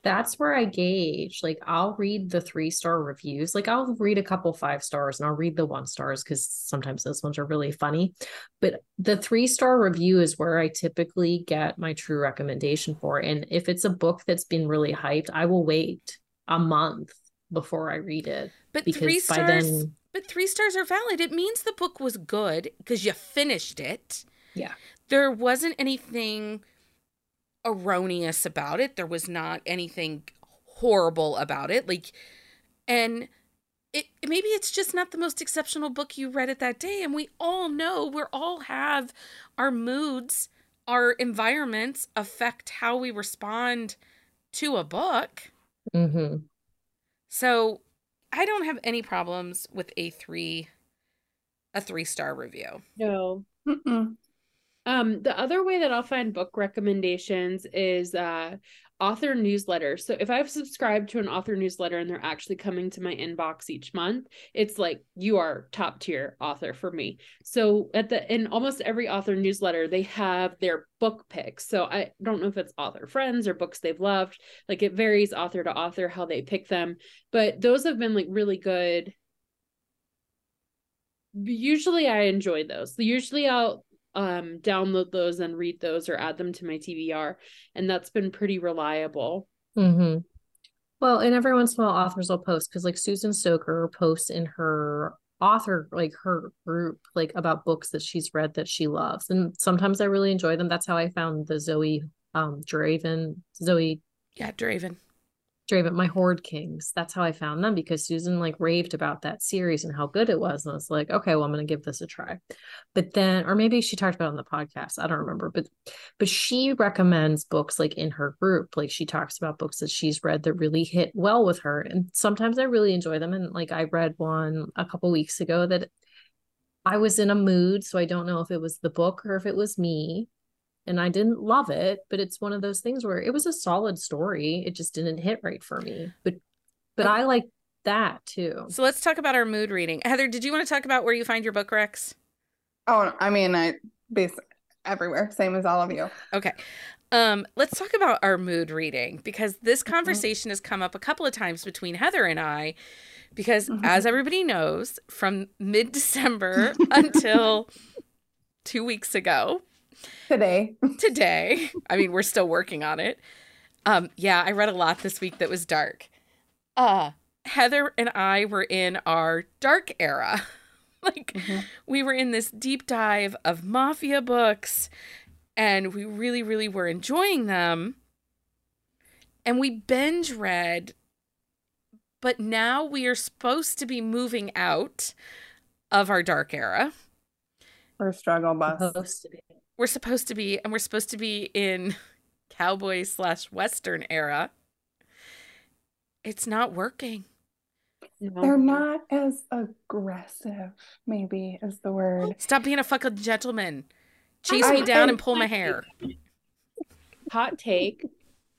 that's where i gauge like i'll read the three star reviews like i'll read a couple five stars and i'll read the one stars because sometimes those ones are really funny but the three star review is where i typically get my true recommendation for and if it's a book that's been really hyped i will wait a month before i read it but three stars. then But three stars are valid. It means the book was good because you finished it. Yeah. There wasn't anything erroneous about it. There was not anything horrible about it. Like, and it maybe it's just not the most exceptional book you read it that day. And we all know we all have our moods, our environments affect how we respond to a book. Mhm. So I don't have any problems with a three a three star review. no Mm-mm. Um, the other way that I'll find book recommendations is uh author newsletters. So if I've subscribed to an author newsletter and they're actually coming to my inbox each month, it's like you are top tier author for me. So at the in almost every author newsletter, they have their book picks. So I don't know if it's author friends or books they've loved. Like it varies author to author how they pick them, but those have been like really good. Usually I enjoy those. Usually I'll um download those and read those or add them to my TBR and that's been pretty reliable. Mm-hmm. Well, and every once in a while, authors will post because, like, Susan Stoker posts in her author, like her group, like about books that she's read that she loves, and sometimes I really enjoy them. That's how I found the Zoe, um, Draven, Zoe Yeah, Draven. Draven, my Horde Kings. That's how I found them because Susan like raved about that series and how good it was, and I was like, okay, well, I'm gonna give this a try. But then, or maybe she talked about on the podcast. I don't remember, but but she recommends books like in her group. Like she talks about books that she's read that really hit well with her, and sometimes I really enjoy them. And like I read one a couple weeks ago that I was in a mood, so I don't know if it was the book or if it was me and I didn't love it, but it's one of those things where it was a solid story. It just didn't hit right for me. But but I like that too. So let's talk about our mood reading. Heather, did you want to talk about where you find your book recs? Oh, I mean, I base everywhere, same as all of you. Okay. Um, let's talk about our mood reading because this conversation has come up a couple of times between Heather and I. Because Mhm. as everybody knows, from mid December until two weeks ago, Today, today, I mean, we're still working on it. Um, yeah, I read a lot this week that was dark. uh Heather and I were in our dark era. like Mhm. we were in this deep dive of mafia books and we really really were enjoying them. And we binge read but now we are supposed to be moving out of our dark era. Or struggle bus. Supposed to be. We're supposed to be and we're supposed to be in cowboy slash western era. It's not working. No. They're not as aggressive, maybe is the word. Stop being a fucking gentleman. Chase I- me down I- and pull my hair. Hot take.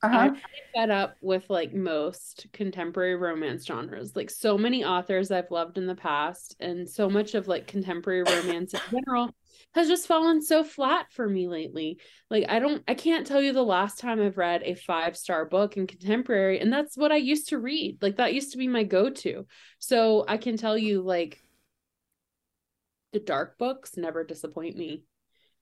Uh-huh. I'm fed up with like most contemporary romance genres. Like so many authors I've loved in the past, and so much of like contemporary romance in general has just fallen so flat for me lately. Like I don't I can't tell you the last time I've read a five-star book in contemporary, and that's what I used to read. Like that used to be my go-to. So I can tell you like the dark books never disappoint me.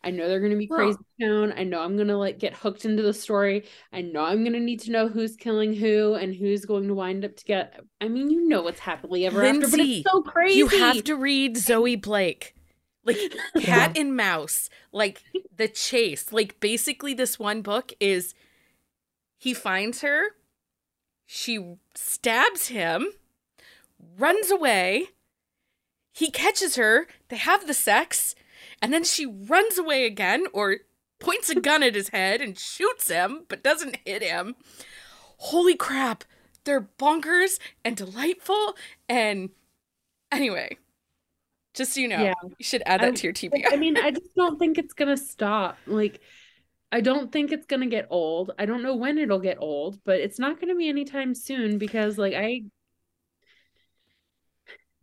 I know they're going to be Well- crazy town. I know I'm going to like get hooked into the story. I know I'm going to need to know who's killing who and who's going to wind up to get. I mean, you know what's happily ever after, but it's so crazy. You have to read Zoe Blake. Like Cat and Mouse, like the chase. Like basically this one book is he finds her, she stabs him, runs away, he catches her, they have the sex, and then she runs away again or points a gun at his head and shoots him but doesn't hit him. Holy crap. They're bonkers and delightful and anyway, just so you know, Yeah. you should add that I- to your Like, I mean, I just don't think it's gonna stop. Like, I don't think it's gonna get old. I don't know when it'll get old, but it's not gonna be anytime soon because, like, I,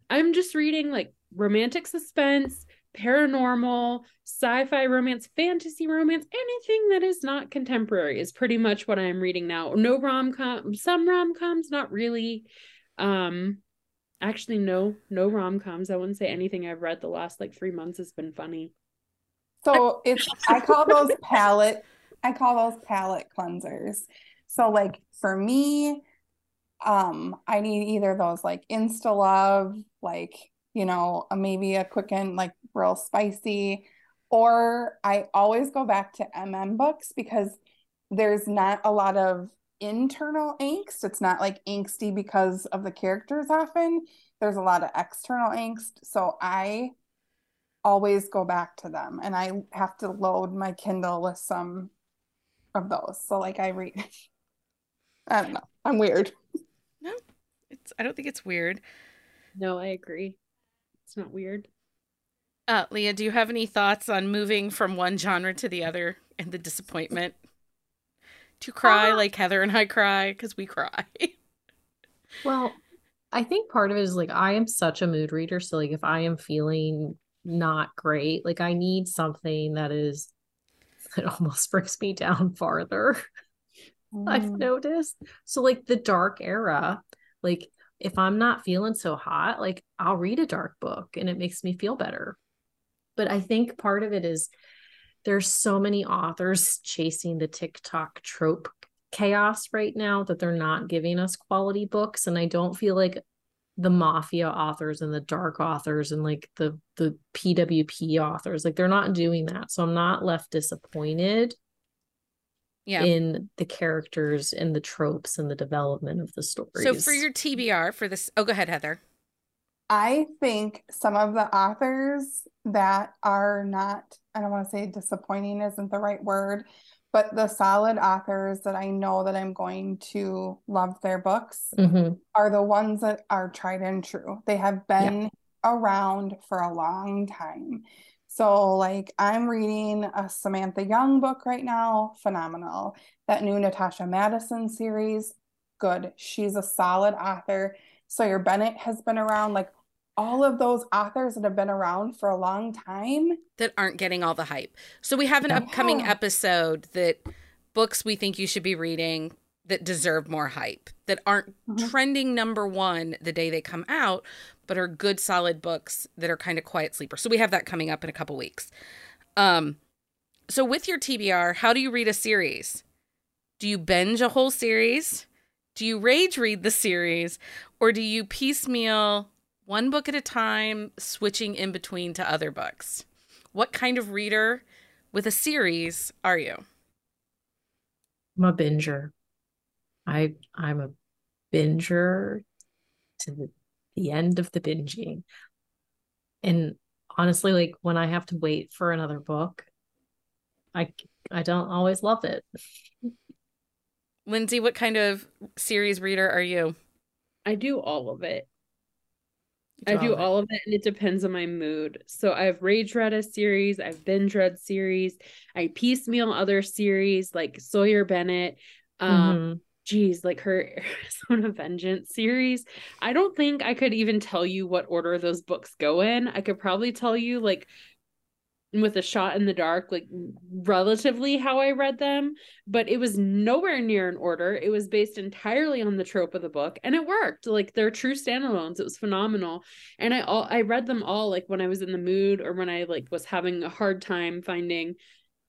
I'm just reading like romantic suspense, paranormal, sci-fi romance, fantasy romance, anything that is not contemporary is pretty much what I'm reading now. No rom-com, some rom-coms, not really. Um, actually, no, no rom-coms. I wouldn't say anything I've read the last like three months has been funny. So it's I call those palette I call those palette cleansers. So like for me, um, I need either those like insta love, like you know, maybe a quick and like real spicy, or I always go back to MM books because there's not a lot of internal angst. It's not like angsty because of the characters often. There's a lot of external angst. So I always go back to them and I have to load my Kindle with some of those. So like I read I don't know. I'm weird. No. It's I don't think it's weird. No, I agree. It's not weird. Uh, Leah, do you have any thoughts on moving from one genre to the other and the disappointment? To cry Uh, like Heather and I cry because we cry. Well, I think part of it is like I am such a mood reader. So like if I am feeling not great, like I need something that is that almost brings me down farther. I've Mm. noticed. So like the dark era, like if I'm not feeling so hot, like I'll read a dark book and it makes me feel better. But I think part of it is there's so many authors chasing the TikTok trope chaos right now that they're not giving us quality books and I don't feel like the mafia authors and the dark authors and like the the PWP authors like they're not doing that. So I'm not left disappointed Yeah. in the characters and the tropes and the development of the stories. So for your TBR for this, oh, go ahead, Heather. I think some of the authors that are not, I don't want to say disappointing isn't the right word, but the solid authors that I know that I'm going to love their books Mhm. are the ones that are tried and true. They have been around for a long time. So, like, I'm reading a Samantha Young book right now, phenomenal. That new Natasha Madison series, good. She's a solid author. Sawyer Bennett has been around, like, all of those authors that have been around for a long time. that aren't getting all the hype. So we have an Yeah. upcoming episode that books we think you should be reading that deserve more hype, that aren't Mhm. trending number one the day they come out, but are good, solid books that are kind of quiet sleepers. So we have that coming up in a couple weeks. Um, so with your TBR, how do you read a series? Do you binge a whole series? Do you rage read the series or do you piecemeal one book at a time, switching in between to other books? What kind of reader with a series are you? I'm a binger. I I'm a binger to the, the end of the binging. And honestly, like when I have to wait for another book, I I don't always love it. Lindsey, what kind of series reader are you? I do all of it. You I do of it. all of it, and it depends on my mood. So I've rage read a series, I've binge read series, I piecemeal other series like Sawyer Bennett. Um, Mhm. geez, like her of Vengeance series. I don't think I could even tell you what order those books go in. I could probably tell you like with a shot in the dark, like relatively how I read them, but it was nowhere near an order. It was based entirely on the trope of the book, and it worked. Like they're true standalones. It was phenomenal, and I all I read them all like when I was in the mood or when I like was having a hard time finding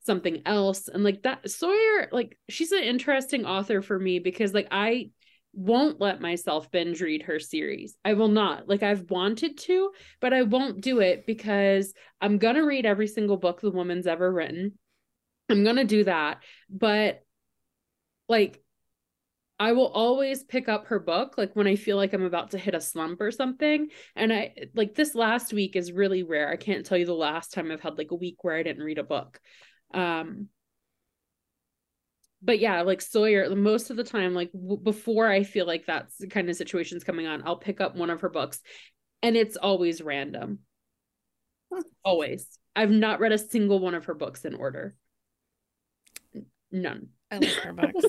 something else, and like that Sawyer, like she's an interesting author for me because like I won't let myself binge read her series. I will not. Like I've wanted to, but I won't do it because I'm going to read every single book the woman's ever written. I'm going to do that, but like I will always pick up her book like when I feel like I'm about to hit a slump or something. And I like this last week is really rare. I can't tell you the last time I've had like a week where I didn't read a book. Um but yeah, like Sawyer, most of the time, like w- before I feel like that's the kind of situation's coming on, I'll pick up one of her books and it's always random. Always. I've not read a single one of her books in order. None. I love her books.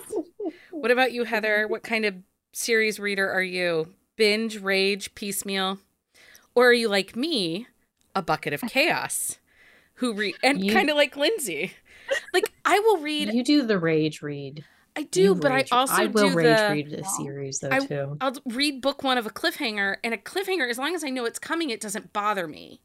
what about you, Heather? What kind of series reader are you? Binge, rage, piecemeal? Or are you like me, a bucket of chaos? Who read and kind of like Lindsey. Like I will read You do the rage read. I do, You but rage- I also I will rage the read a series though I- too. I'll read book one of a cliffhanger, and a cliffhanger, as long as I know it's coming, it doesn't bother me.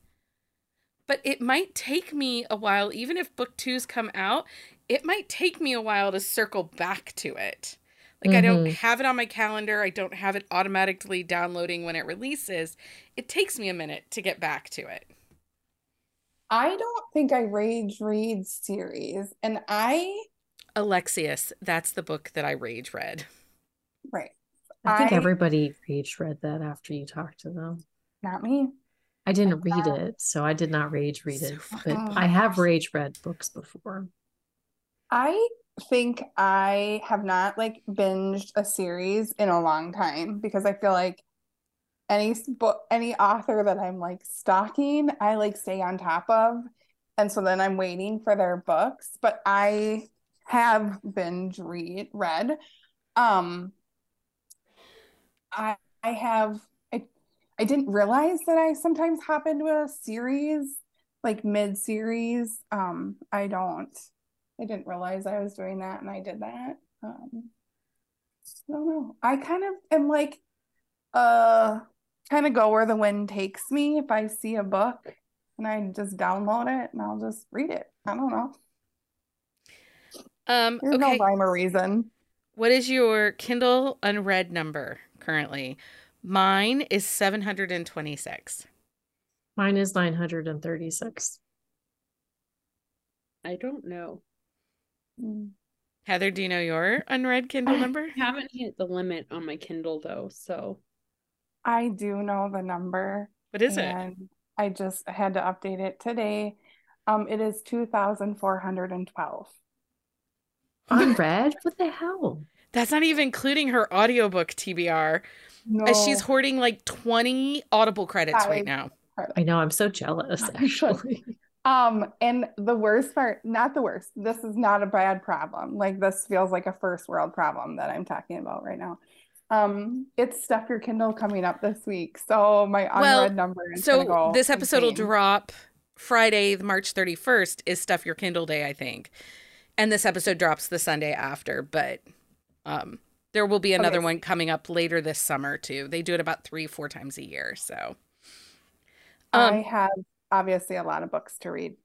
But it might take me a while, even if book two's come out, it might take me a while to circle back to it. Like, I don't Mhm. have it on my calendar, I don't have it automatically downloading when it releases. It takes me a minute to get back to it. I don't think I rage read series, and I Alexius, that's the book that I rage read. right, I think I- everybody rage read that after you talked to them. not me. I didn't read it, so I did not rage read So it. fun. But Oh I have rage read books before. I think I have not like binged a series in a long time because I feel like any book, any author that I'm like stalking, I like stay on top of. And so then I'm waiting for their books, but I have binge read read. Um I I have I I didn't realize that I sometimes hop into a series like mid-series. Um I don't I didn't realize I was doing that and I did that. Um, I don't know. I kind of am like, uh, kind of go where the wind takes me. If I see a book and I just download it and I'll just read it. I don't know. Um, There's okay. no rhyme or reason. What is your Kindle unread number currently? Mine is 726. Mine is 936. I don't know. Mm. Heather, do you know your unread Kindle number? I haven't hit the limit on my Kindle though, so I do know the number What is it? and I just had to update it today. Um, it is 2,412. Unread? What the hell? That's not even including her audiobook TBR, No, as she's hoarding like 20 Audible credits right now. I know, I'm so jealous, actually. Um, and the worst part, not the worst, this is not a bad problem. Like this feels like a first world problem that I'm talking about right now. Um, it's Stuff Your Kindle coming up this week. So my Well, unread number is So go this episode will drop Friday, March 31st is Stuff Your Kindle Day, I think. And this episode drops the Sunday after, but um there will be another Okay. one coming up later this summer too. They do it about 3 4 times a year, so I um have obviously a lot of books to read.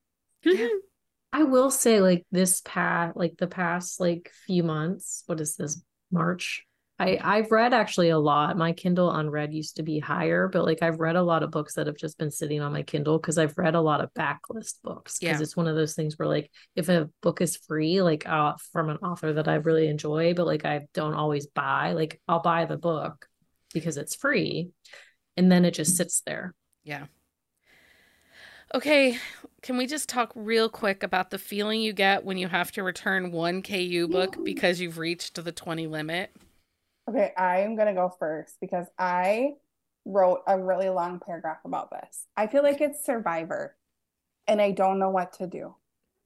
I will say, like, this past, like, the past, like, few months, what is this, March? I I've read actually a lot. My Kindle unread used to be higher, but like I've read a lot of books that have just been sitting on my Kindle because I've read a lot of backlist books because Yeah. it's one of those things where like if a book is free like uh from an author that I really enjoy, but like I don't always buy, like I'll buy the book because it's free and then it just sits there. Yeah. Okay, can we just talk real quick about the feeling you get when you have to return one KU book because you've reached the 20 limit? Okay, I am gonna go first because I wrote a really long paragraph about this. I feel like it's Survivor, and I don't know what to do.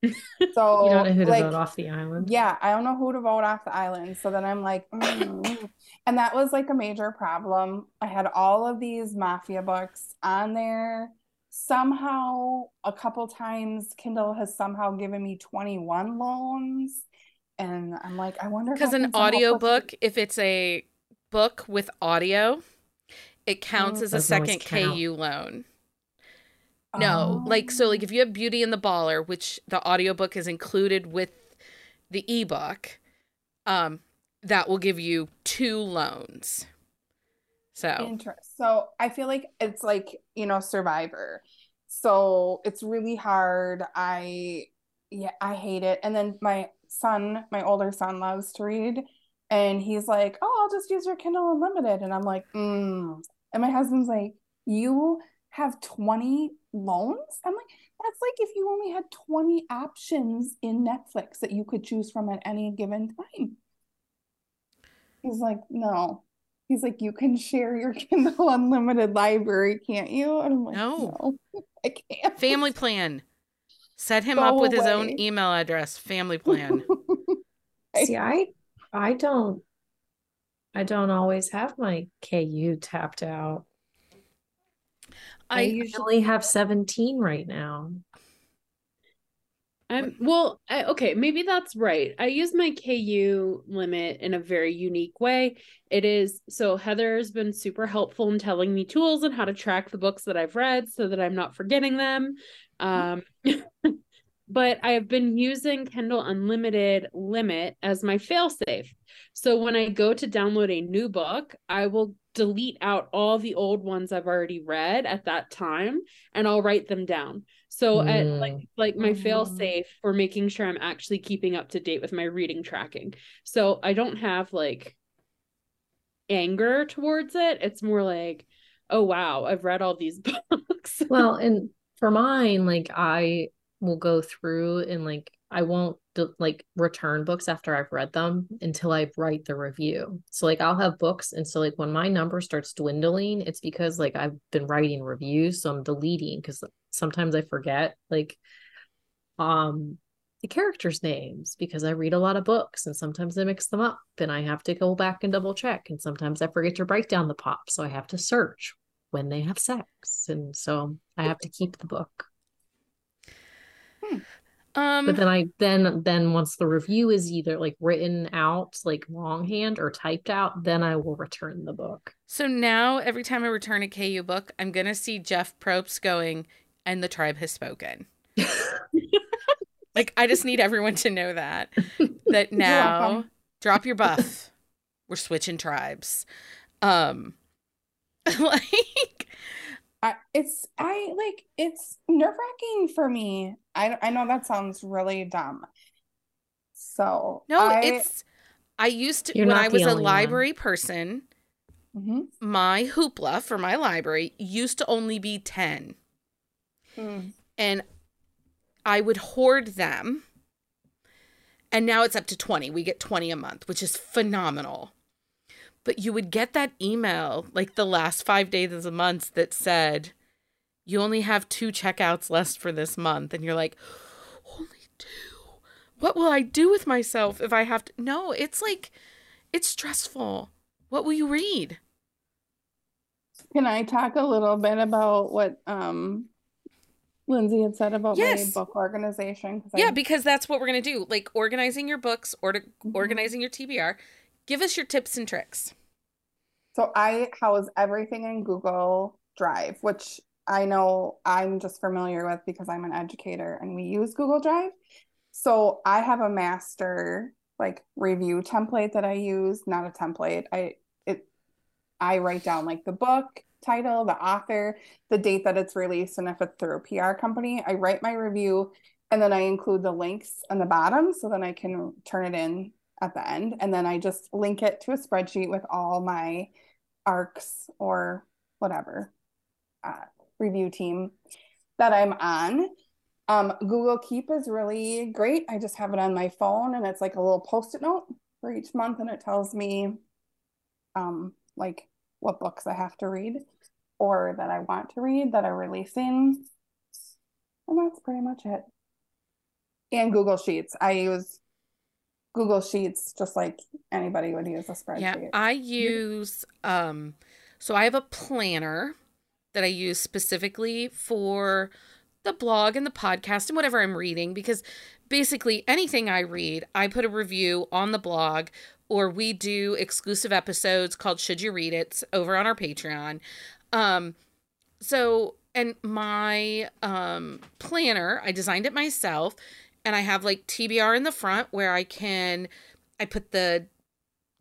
So, You don't know who to like, vote off the island. yeah, I don't know who to vote off the island. So then I'm like, mm. and that was like a major problem. I had all of these mafia books on there. Somehow, a couple times, Kindle has somehow given me 21 loans. And I'm like, I wonder Because an can somehow put- audiobook, if it's a book with audio, it counts Mm. as a second. KU loan. No, like so like if you have Beauty and the Baller, which the audiobook is included with the ebook, um that will give you two loans. So, Interest. So I feel like it's like, you know, Survivor. So it's really hard. I, yeah, I hate it. And then my son, my older son loves to read, and he's like, "Oh, I'll just use your Kindle Unlimited." And I'm like, mm. And my husband's like, "You have 20 loans?" I'm like, "That's like if you only had 20 options in Netflix that you could choose from at any given time." He's like, "No." He's like, you can share your Kindle Unlimited library, can't you? And I'm like, No. no, I can't. family plan. Set him Go up with his own email address, family plan. See, I I don't I don't always have my KU tapped out. I I usually have 17 right now. I'm well, I, okay, maybe that's right. I use my KU limit in a very unique way. It is so Heather's been super helpful in telling me tools and how to track the books that I've read so that I'm not forgetting them. Um, but I have been using Kindle Unlimited limit as my failsafe. So when I go to download a new book, I will delete out all the old ones I've already read at that time and I'll write them down. So at like Mm. like my fail Mm. safe for making sure I'm actually keeping up to date with my reading tracking. So I don't have like anger towards it. It's more like, oh wow, I've read all these books. Well, and for mine, like I will go through and like I won't like return books after I've read them until I write the review. So like I'll have books and so like when my number starts dwindling, it's because like I've been writing reviews, so I'm deleting because sometimes I forget like um the characters' names because I read a lot of books and sometimes I mix them up and I have to go back and double check and sometimes I forget to write down the pop, so I have to search when they have sex and so I have to keep the book. um But then I then then once the review is either like written out like longhand or typed out, then I will return the book. so now every time I return a KU book, I'm gonna see Jeff Probst going, and the tribe has spoken. Like I just need everyone to know that. That now drop your buff. We're switching tribes. Um like I, it's I like it's nerve-wracking for me. I I know that sounds really dumb. So no, I, it's I used to when I was a only one. library person, Mhm. my hoopla for my library used to only be 10. Mm. and I would hoard them. And now it's up to 20. We get 20 a month, which is phenomenal. But you would get that email like the last five days of the month that said, you only have two checkouts left for this month. And you're like, only two? What will I do with myself if I have to? No, it's like, it's stressful. What will you read? Can I talk a little bit about what um Lindsey had said about Yes. my book organization? 'Cause I- Yeah, because that's what we're going to do. Like organizing your books or to Mhm. organizing your TBR. Give us your tips and tricks. So I house everything in Google Drive, which I know I'm just familiar with because I'm an educator and we use Google Drive. So I have a master like review template that I use, not a template. I it I write down like the book title, the author, the date that it's released, and if it's through a PR company, I write my review and then I include the links on the bottom so then I can turn it in at the end. And then I just link it to a spreadsheet with all my arcs or whatever uh, review team that I'm on. Um, Google Keep is really great. I just have it on my phone and it's like a little post-it note for each month and it tells me um, like what books I have to read or that I want to read that are releasing. And that's pretty much it. And Google Sheets. I use Google Sheets just like anybody would use a spreadsheet. Yeah, I use um so I have a planner that I use specifically for the blog and the podcast and whatever I'm reading because basically anything I read, I put a review on the blog or we do exclusive episodes called Should You Read It over on our Patreon. Um so and my um planner, I designed it myself and I have like TBR in the front where I can I put the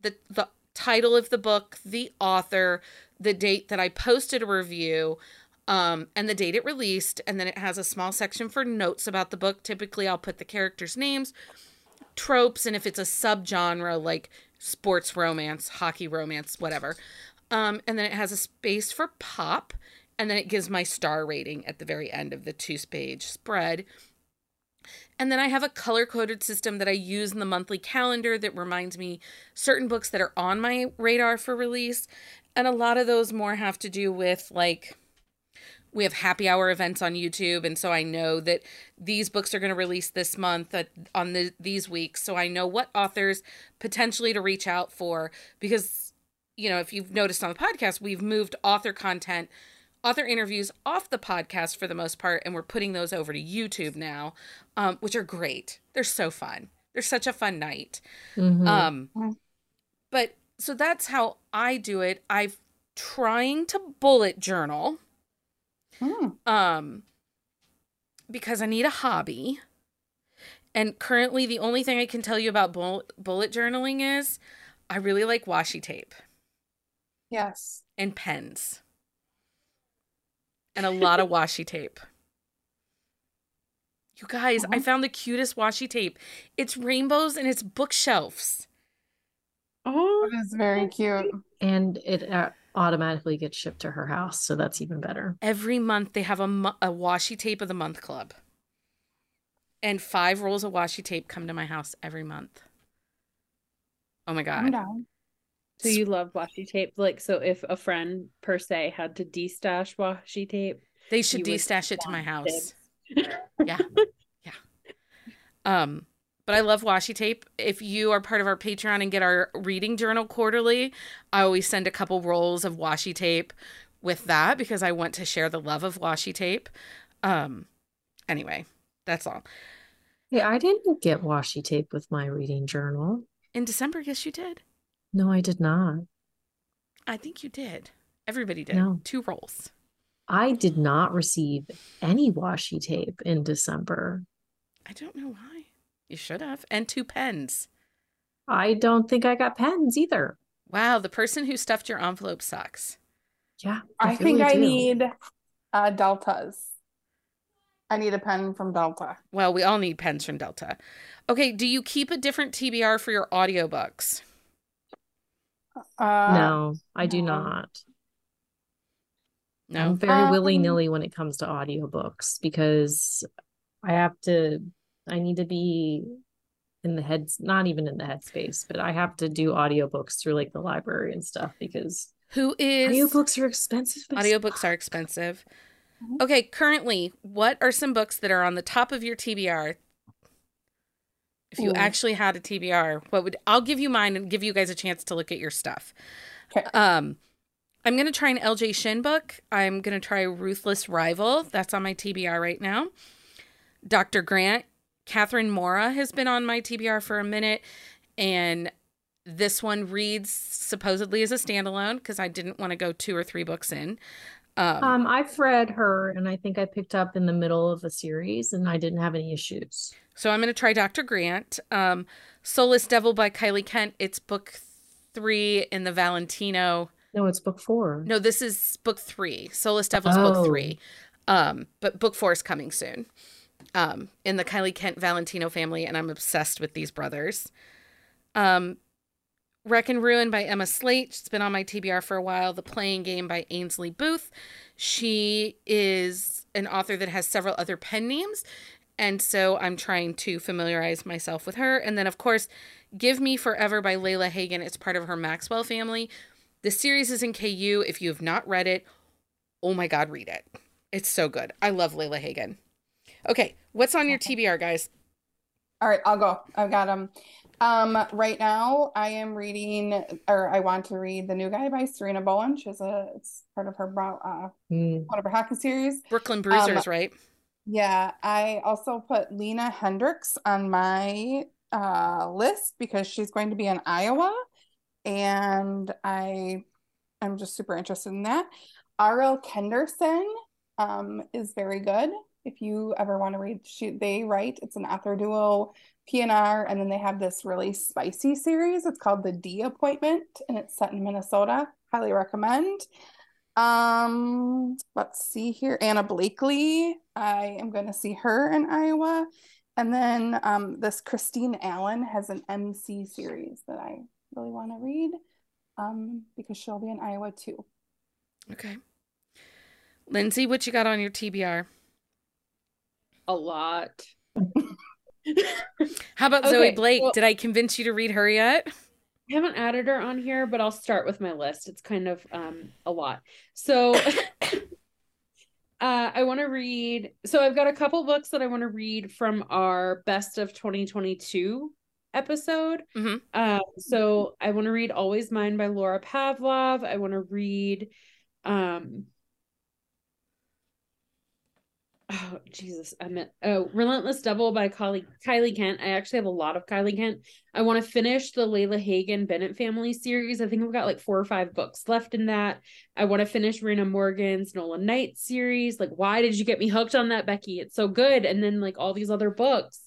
the the title of the book, the author, the date that I posted a review, um, and the date it released, and then it has a small section for notes about the book. Typically, I'll put the characters' names, tropes, and if it's a subgenre like sports romance, hockey romance, whatever. Um, and then it has a space for pop, and then it gives my star rating at the very end of the two page spread. And then I have a color coded system that I use in the monthly calendar that reminds me certain books that are on my radar for release. And a lot of those more have to do with like, we have happy hour events on YouTube. And so I know that these books are going to release this month at, on the, these weeks. So I know what authors potentially to reach out for because, you know, if you've noticed on the podcast, we've moved author content author interviews off the podcast for the most part, and we're putting those over to YouTube now, um, which are great. They're so fun. They're such a fun night. Mhm. Um, but so that's how I do it. I'm trying to bullet journal Hmm. um because I need a hobby. And currently the only thing I can tell you about bull- bullet journaling is I really like washi tape Yes. and pens. And a lot of washi tape. You guys, I Uh-huh. found the cutest washi tape. It's rainbows and it's bookshelves. Oh, It is very cute. and it uh, automatically gets shipped to her house, so that's even better. Every month they have a, mo- a washi tape of the month club. And five rolls of washi tape come to my house every month. Oh my I'm god. Down. so you love washi tape? Like, so if a friend per se had to destash washi tape, They should you would destash it to my house. dibs. Yeah. Yeah. Um, but I love washi tape. If you are part of our Patreon and get our reading journal quarterly, I always send a couple rolls of washi tape with that because I want to share the love of washi tape. Um, anyway, that's all. Yeah, I didn't get washi tape with my reading journal. In December, yes, you did. No, I did not. I think you did. Everybody did. No. Two rolls. I did not receive any washi tape in December. I don't know why. You should have. And two pens. I don't think I got pens either. Wow, the person who stuffed your envelope sucks. Yeah, I think really I do. need uh deltas. I need a pen from Delta. Well, we all need pens from Delta. Okay, do you keep a different TBR for your audiobooks? Uh No, I do no. not. No. I'm very Um, willy-nilly when it comes to audiobooks because I have to, I need to be in the heads, not even in the headspace, but I have to do audiobooks through like the library and stuff because Who is audiobooks are expensive. but audiobooks are expensive. Mhm. Okay, currently, what are some books that are on the top of your TBR? If you Ooh. actually had a TBR, what would I'll give you mine and give you guys a chance to look at your stuff. Okay. Um I'm going to try an LJ Shen book. I'm going to try Ruthless Rival. That's on my TBR right now. Dr. Grant, Catherine Mora has been on my TBR for a minute. And this one reads supposedly as a standalone because I didn't want to go two or three books in. Um, Um, I've read her, and I think I picked up in the middle of a series, and I didn't have any issues. So I'm going to try Dr. Grant. Um, Soulless Devil by Kylie Kent. It's book three in the Valentino. No, it's book four. No, this is book three. Soulless Devil's book Oh. three. Um, but book four is coming soon. Um, in the Kylie Kent Valentino family, and I'm obsessed with these brothers. Um, Wreck and Ruin by Emma Slate. It's been on my TBR for a while. The Playing Game by Ainsley Booth. She is an author that has several other pen names. And so I'm trying to familiarize myself with her. And then, of course, Give Me Forever by Layla Hagen. It's part of her Maxwell family. The series is in KU. If you have not read it, oh my God, read it. It's so good. I love Layla Hagen. Okay, what's on your TBR, guys? All right, I'll go. I've got them. Um, right now I am reading, or I want to read The New Guy by Sarina Bowen. She's a, it's part of her, bro- uh, Mm. one of her hockey series. Brooklyn Bruisers, right? Yeah, I also put Lena Hendrix on my uh list because she's going to be in Iowa, and I am just super interested in that. R.L. Kenderson um is very good. If you ever want to read, she they write. It's an author duo, PNR, and then they have this really spicy series. It's called The D Appointment, and it's set in Minnesota. Highly recommend. Um, let's see here. Anna Blakely. I am going to see her in Iowa. And then um, this Kristine Allen has an MC series that I really want to read um, because she'll be in Iowa too. Okay. Lindsey, what you got on your TBR? A lot. How about Zoe Blake? well- Did I convince you to read her yet? I haven't added her on here, but I'll start with my list. It's kind of um a lot. So uh I want to read so I've got a couple books that I want to read from our best of 2022 episode. Mhm. Um so I want to read Always Mine by Laura Pavlov. I want to read um Oh Jesus! I meant oh, "Relentless Devil" by Kylie Kylie Kent. I actually have a lot of Kylie Kent. I want to finish the Layla Hagen Bennett family series. I think we've got like four or five books left in that. I want to finish Rena Morgan's Nolan Knight series. Like, why did you get me hooked on that, Becky? It's so good. And then like all these other books.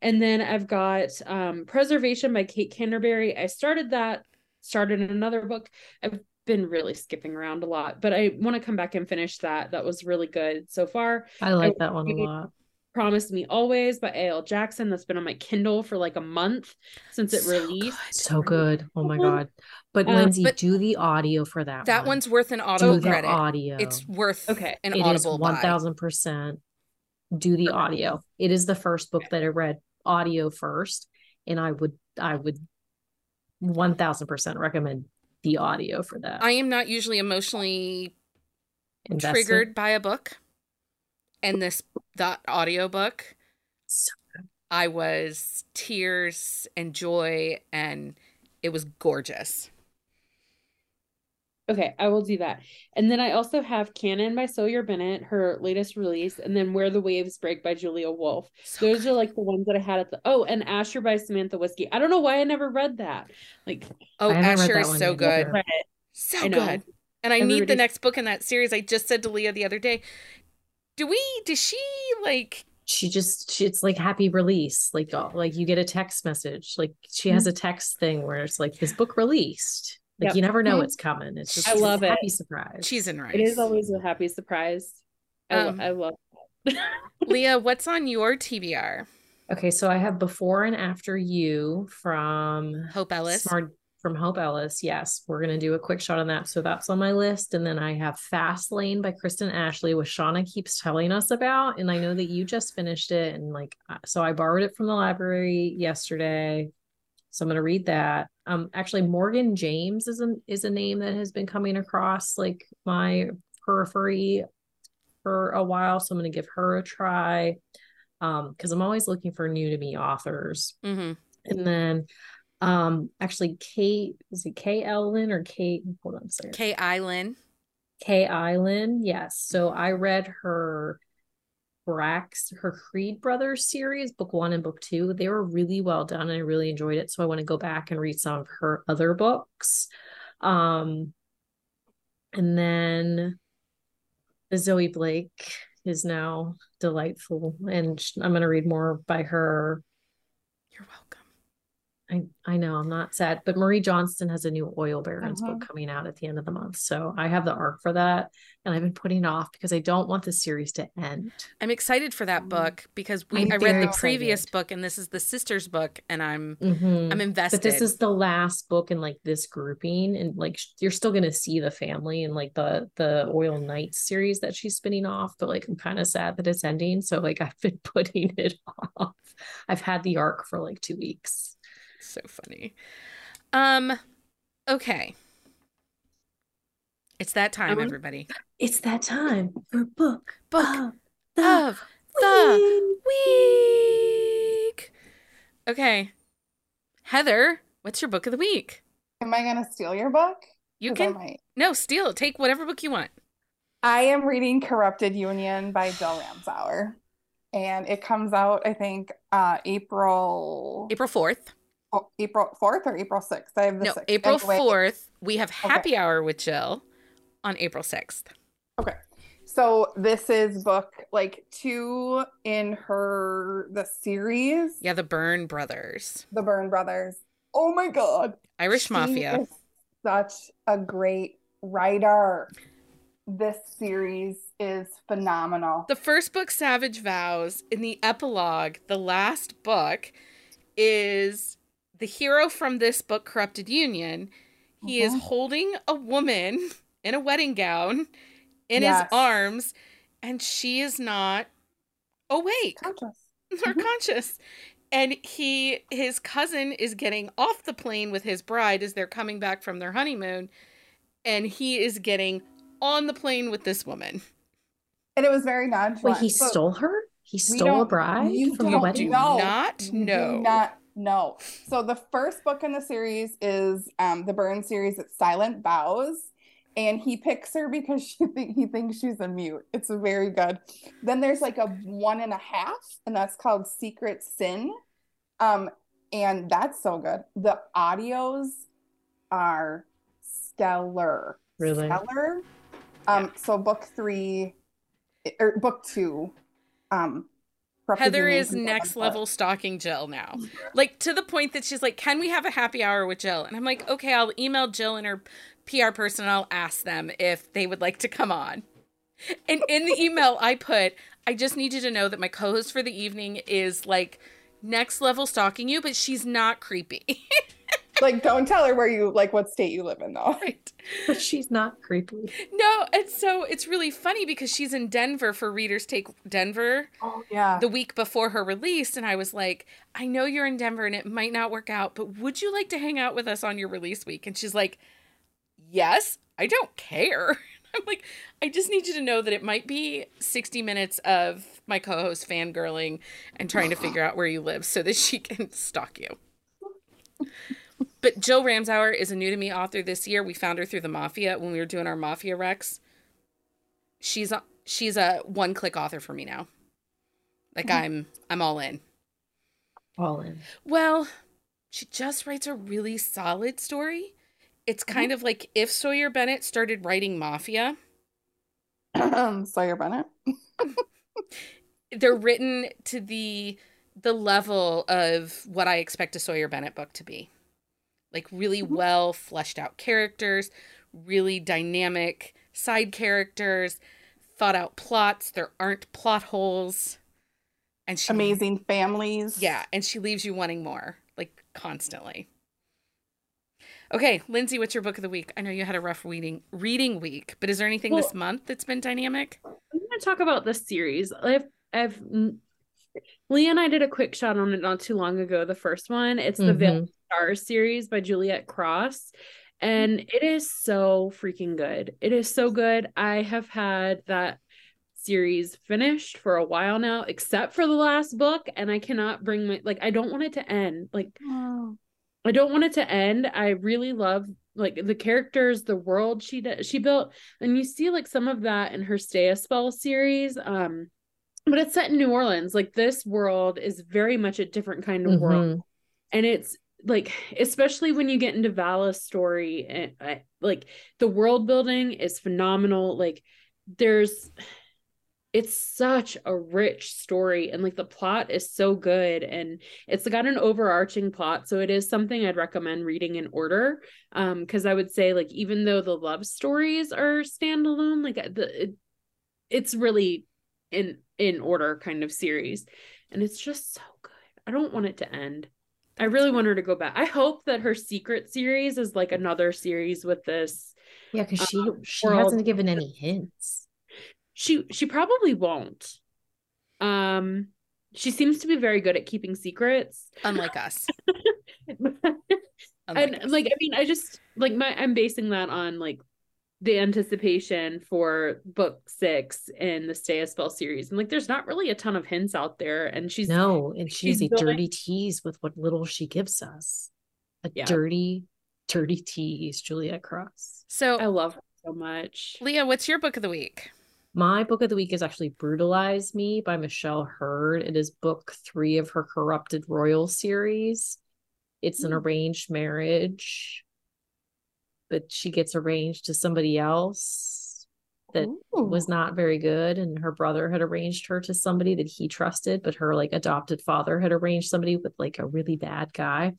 And then I've got um Preservation by Kate Canterbary. I started that, started another book. I've been really skipping around a lot, but I want to come back and finish that. That was really good so far. I like that one a lot. Promise Me Always by A.L. Jackson. That's been on my Kindle for like a month since it So released. good. So good. Oh my god. But Um, Lindsey, but- do the audio for that. That one. one's worth an do audible the credit. audio. It's worth Okay. an It is audible one thousand percent. Do the audio. It is the first book that I read audio first, and I would I would one thousand percent recommend the audio for that. I am not usually emotionally Invested. triggered by a book, and this that audiobook, So I was tears and joy, and it was gorgeous. Okay, I will do that. And then I also have Canon by Sawyer Bennett, her latest release, and then Where the Waves Break by Julia Wolf. So Those good. are like the ones that I had at the oh, and Asher by Samantha Whiskey. I don't know why I never read that. Like oh, I haven't Asher that is one so good, either. read it. so I good, and I need the next book in that series. I just said to Leah the other day, "Do we? Does she like?" she just she, it's like happy release. Like uh, like you get a text message. Like she has a text thing where it's like this book released. Like Yep. you never know Mhm. it's coming. It's just I a love it. happy surprise. Cheese and rice. It is always a happy surprise. I, lo- Um, I love that. Leah, what's on your TBR? Okay, so I have before and after you from Hope Ellis. Smart from Hope Ellis. Yes, we're gonna do a quick shot on that. So that's on my list. And then I have Fast Lane by Kristen Ashley, which Shauna keeps telling us about. And I know that you just finished it. And like uh, so I borrowed it from the library yesterday. So I'm gonna read that. Um actually Morgan James is a is a name that has been coming across like my periphery for a while. So I'm gonna give her a try. Um, because I'm always looking for new to me authors. Mm-hmm. And then um actually Kate is it Kay Ellen or Kate hold on a second. Kay Island. Kay Island. Yes. So I read her Brax her Creed Brothers series, book one and book two. They were really well done and I really enjoyed it. So I want to go back and read some of her other books. Um and then Zoe Blake is now delightful, and I'm going to read more by her. You're welcome. I, I know I'm not sad, but Marie Johnston has a new Oil Barons Uh-huh. book coming out at the end of the month. So I have the arc for that. And I've been putting it off because I don't want the series to end. I'm excited for that Mm. book because we I'm I read the previous excited. book and this is the sister's book and I'm Mhm. I'm invested. But this is the last book in like this grouping, and like you're still gonna see the family and like the the Oil Knights series that she's spinning off. But like I'm kind of sad that it's ending. So like I've been putting it off. I've had the arc for like two weeks. So funny. Um okay. It's that time, Um, everybody. It's that time for book Book of the of the week. week. Okay. Heather, what's your book of the week? Am I gonna steal your book? You I can might. no steal. Take whatever book you want. I am reading Corrupted Union by Jill Ramsower. And it comes out, I think, uh April April 4th. April 4th or April 6th. I have the No, 6th. April Anyway, 4th. We have Okay. happy hour with Jill on April 6th. Okay. So this is book like two in her the series, Yeah, the Byrne brothers. The Byrne Brothers. Oh my God. Irish She Mafia. such a great writer. This series is phenomenal. The first book, Savage Vows, in the epilogue, the last book, is the hero from this book, Corrupted Union. He is Mhm. holding a woman in a wedding gown in his arms, and she is not awake Conscious. or Mhm. conscious. And he, his cousin, is getting off the plane with his bride as they're coming back from their honeymoon, and he is getting on the plane with this woman. And it was very Wait, nonchalant. he stole her? He stole a bride you from the don't wedding? know. know. not You do not know. So the first book in the series is um the Byrne series. It's Silent Vows, and he picks her because she th- he thinks she's a mute. It's very good. Then there's like a one and a half, and that's called Secret Sin, um, and that's so good. The audios are stellar. Really? Stellar. Um, so book three or book two, um. Heather is next level stalking Jill now. Like to the point that she's like, Can we have a happy hour with Jill? And I'm like, Okay, I'll email Jill and her PR person and I'll ask them if they would like to come on. And in the email, I put, I just need you to know that my co host for the evening is like next level stalking you, but she's not creepy. Like, don't tell her where you like what state you live in, though. right. But she's not creepy. No, and so it's really funny because she's in Denver for Readers Take Denver. Oh yeah. the week before her release and I was like, I know you're in Denver and it might not work out, but would you like to hang out with us on your release week? And she's like, Yes, I don't care. I'm like, I just need you to know that it might be 60 minutes of my co-host fangirling and trying to figure out where you live so that she can stalk you. But Jill Ramsower is a new to me author this year. We found her through the Mafia when we were doing our Mafia Rex. She's a she's a one click author for me now. Like Mhm. I'm I'm all in. All in. Well, she just writes a really solid story. It's kind of like if Sawyer Bennett started writing Mafia. Um, Sawyer Bennett. They're written to the the level of what I expect a Sawyer Bennett book to be. Like really Mhm. well fleshed out characters, really dynamic side characters, thought out plots. There aren't plot holes. And she Amazing families. Yeah, and she leaves you wanting more, like constantly. Okay, Lindsey, what's your book of the week? I know you had a rough reading reading week, but is there anything this month that's been dynamic? I'm going to talk about this series. I've, I've, Leah and I did a quick shot on it not too long ago. The first one, it's the Vale Mhm. Stars series by Juliette Cross. And it is so freaking good. It is so good. I have had that series finished for a while now, except for the last book. And I cannot bring my, like, I don't want it to end. Like, Oh. I don't want it to end. I really love like the characters, the world she did, she built, and you see like some of that in her Stay a Spell series. Um, but it's set in New Orleans. Like this world is very much a different kind of world, Mhm. and it's like especially when you get into Vala's story, and I, like the world building is phenomenal. Like there's it's such a rich story and like the plot is so good and it's got an overarching plot so it is something i'd recommend reading in order um because i would say like even though the love stories are standalone like the it, it's really in in order kind of series and it's just so good i don't want it to end i really want her to go back i hope that her secret series is like another series with this Yeah, because she Um, she world. hasn't given any hints. she she probably won't um she seems to be very good at keeping secrets Unlike us. and us. like i mean i just like my i'm basing that on like the anticipation for book six in the stay a spell series and like there's not really a ton of hints out there and she's No, and she's, she's a building- dirty tease with what little she gives us. A Yeah. dirty, dirty tease, Juliette Cross. so i love her so much Leah, what's your book of the week? My book of the week is actually Brutalize Me by Michelle Heard. It is book three of her Corrupted Royal series. It's an Hmm. arranged marriage, but she gets arranged to somebody else that was not very good. And her brother had arranged her to somebody that he trusted, but her like adopted father had arranged somebody with like a really bad guy.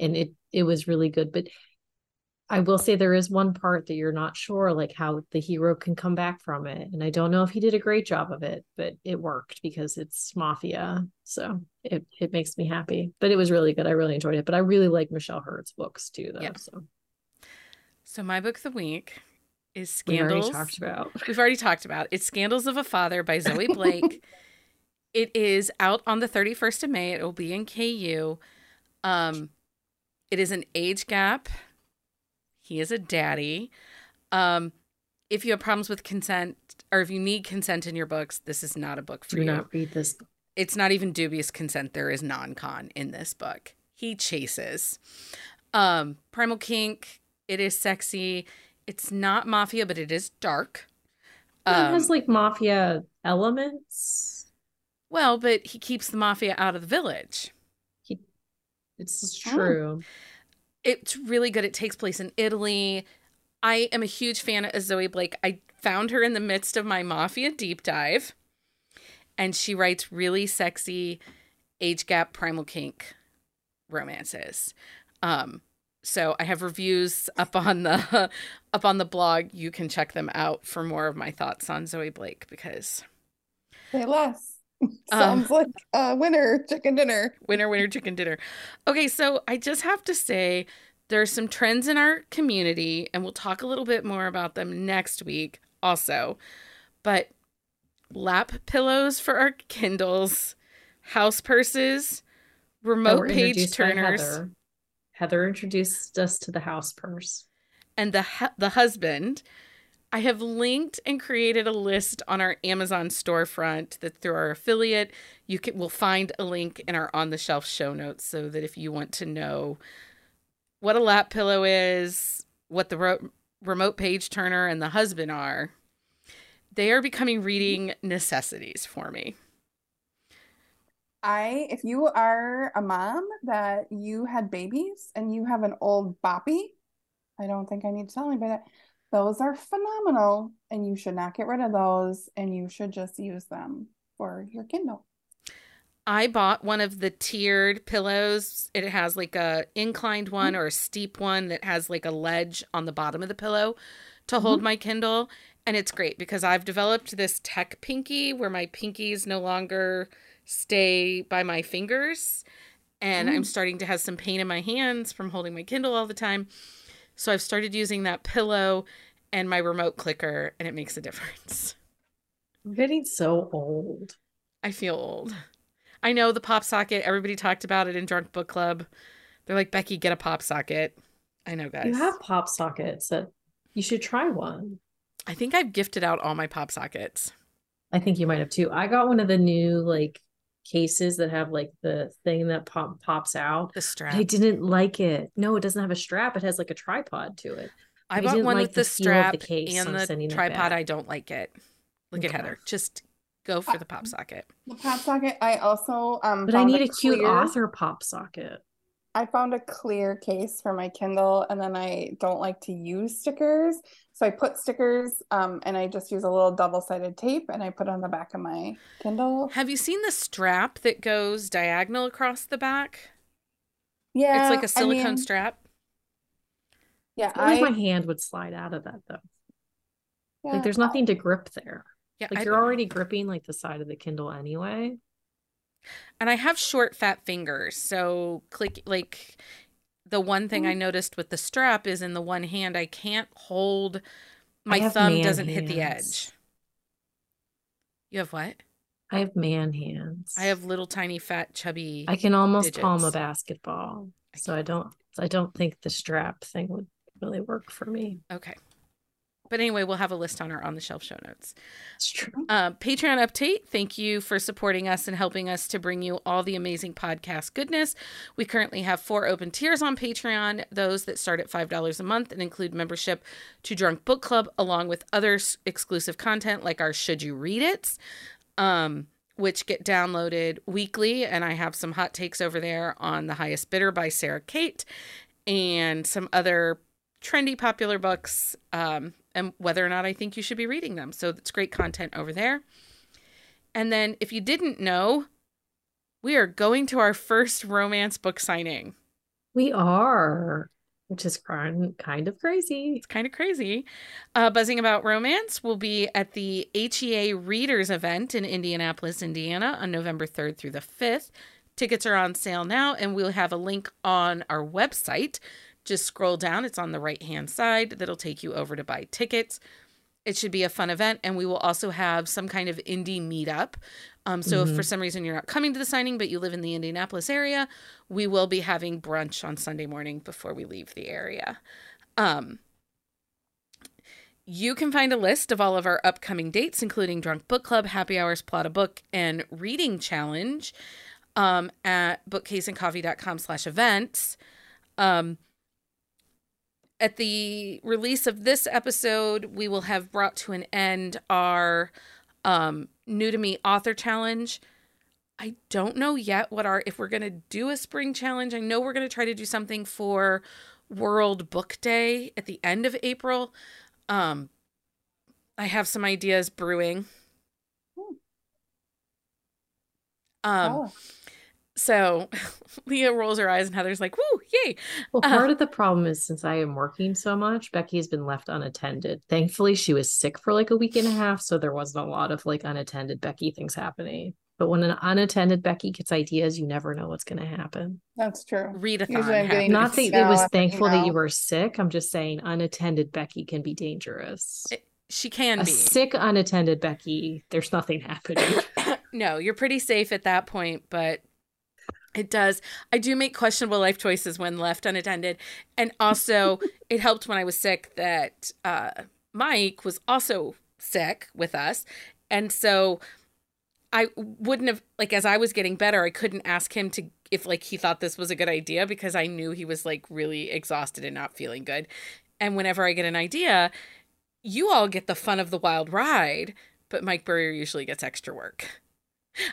And it it was really good. But I will say there is one part that you're not sure, like how the hero can come back from it. And I don't know if he did a great job of it, but it worked because it's mafia. So it, it makes me happy. But it was really good. I really enjoyed it. But I really like Michelle Heard's books too, though. Yeah. So So my book of the week is Scandals. We've already talked about. We've already talked about. It's Scandals of a Father by Zoe Blake. it is out on the 31st of May. It will be in KU. Um it is an age gap. He is a daddy. Um if you have problems with consent or if you need consent in your books, this is not a book for Do you. not read this. it's not even dubious consent there is non-con in this book he chases um primal kink it is sexy. It's not mafia but it is dark. It has Um, like mafia elements. well but he keeps the mafia out of the village. He, it's Oh. true. it's really good. It takes place in italy. I am a huge fan of zoe blake. I found her in the midst of my mafia deep dive and she writes really sexy age gap primal kink romances. Um so i have reviews up on the up on the blog. You can check them out for more of my thoughts on zoe blake because Say less. Um, Sounds like a winner chicken dinner. winner winner chicken dinner. Okay so i just have to say there are some trends in our community and we'll talk a little bit more about them next week also. But lap pillows for our kindles house purses remote were page introduced by turners Heather. Introduced us to the house purse. and the hu- the husband I have linked and created a list on our Amazon storefront that through our affiliate you can will find a link in our on the shelf show notes so that if you want to know what a lap pillow is, what the ro- remote page turner and the husband are, they are becoming reading necessities for me. I, if you are a mom that you had babies and you have an old boppy, I don't think I need to tell anybody that. Those are phenomenal and you should not get rid of those and you should just use them for your Kindle. I bought one of the tiered pillows. It has like a inclined one mm-hmm. or a steep one that has like a ledge on the bottom of the pillow to hold mm-hmm. my Kindle. And it's great because I've developed this tech pinky where my pinkies no longer stay by my fingers. And I'm Mm. starting to have some pain in my hands from holding my Kindle all the time. So I've started using that pillow and my remote clicker, and it makes a difference. I'm getting so old. I feel old. I know the pop socket. Everybody talked about it in Drunk Book Club. They're like, Becky, get a pop socket. I know, guys. You have pop sockets that you should try one. I think I've gifted out all my pop sockets. I think you might have too. I got one of the new like cases that have like the thing that pop pops out. The strap. I didn't like it. No, it doesn't have a strap. It has like a tripod to it. I I bought one like with the the feel of the strap case, so and the tripod. I don't like it. Look at Heather. Just go for the pop socket. The pop socket, I also um But I need a a cute clear- author pop socket. I found a clear case for my Kindle, and then I don't like to use stickers. So I put stickers um, and I just use a little double sided tape and I put on the back of my Kindle. Have you seen the strap that goes diagonal across the back? Yeah. It's like a silicone I mean, strap. Yeah. I feel I, my hand would slide out of that though. yeah, Like there's nothing to grip there. Yeah, Like I- you're already gripping like the side of the Kindle anyway. and I have short, fat fingers, so click like the one thing I Mm. noticed with the strap is in the one hand I can't hold. My thumb doesn't hit the edge. You have what? I have man hands. I have little, tiny, fat, chubby. I can almost palm a basketball. I So I don't I don't think the strap thing would really work for me. Okay. But anyway, we'll have a list on our on the shelf show notes. It's true. Uh, Patreon update. Thank you for supporting us and helping us to bring you all the amazing podcast goodness. We currently have four open tiers on Patreon, those that start at $5 a month and include membership to Drunk Book Club, along with other s- exclusive content like our Should You Read It, um, which get downloaded weekly. And I have some hot takes over there on The Highest Bidder by Sarah Kate and some other trendy popular books um, and whether or not I think you should be reading them. So it's great content over there. And then if you didn't know, we are going to our first romance book signing. We are, which is kind kind of crazy. It's kind of crazy. Uh, Buzzing About Romance will be at the HEA Readers event in Indianapolis, Indiana on November 3rd through the 5th. Tickets are on sale now, and we'll have a link on our website. Just scroll down, it's on the right hand side. That'll take you over to buy tickets. It should be a fun event, and we will also have some kind of indie meetup. Um, so, if for some reason you're not coming to the signing, but you live in the Indianapolis area, we will be having brunch on Sunday morning before we leave the area. Um, you can find a list of all of our upcoming dates, including Drunk Book Club, Happy Hours, Plot a Book, and Reading Challenge um, at bookcaseandcoffee.com slash events. Um, at the release of this episode, we will have brought to an end our um, New to Me Author Challenge. I don't know yet what our, if we're going to do a spring challenge. I know we're going to try to do something for World Book Day at the end of April. Um, I have some ideas brewing. Um, oh, so Leah rolls her eyes and Heather's like, "Woo, yay!" Well, Uh, part of the problem is since I am working so much, Becky has been left unattended. Thankfully, she was sick for like a week and a half, so there wasn't a lot of like unattended Becky things happening. But when an unattended Becky gets ideas, you never know what's going to happen. that's true. Read Usually I'm getting happens. Not that it was thankful that you were sick. I'm just saying unattended Becky can be dangerous. she can A be. sick unattended Becky, there's nothing happening. no, you're pretty safe at that point, but it does. I do make questionable life choices when left unattended. And also, it helped when I was sick that uh, Mike was also sick with us. And so I wouldn't have, like, as I was getting better, I couldn't ask him to, if, like, he thought this was a good idea because I knew he was, like, really exhausted and not feeling good. And whenever I get an idea, you all get the fun of the wild ride, but Mike Burrier usually gets extra work.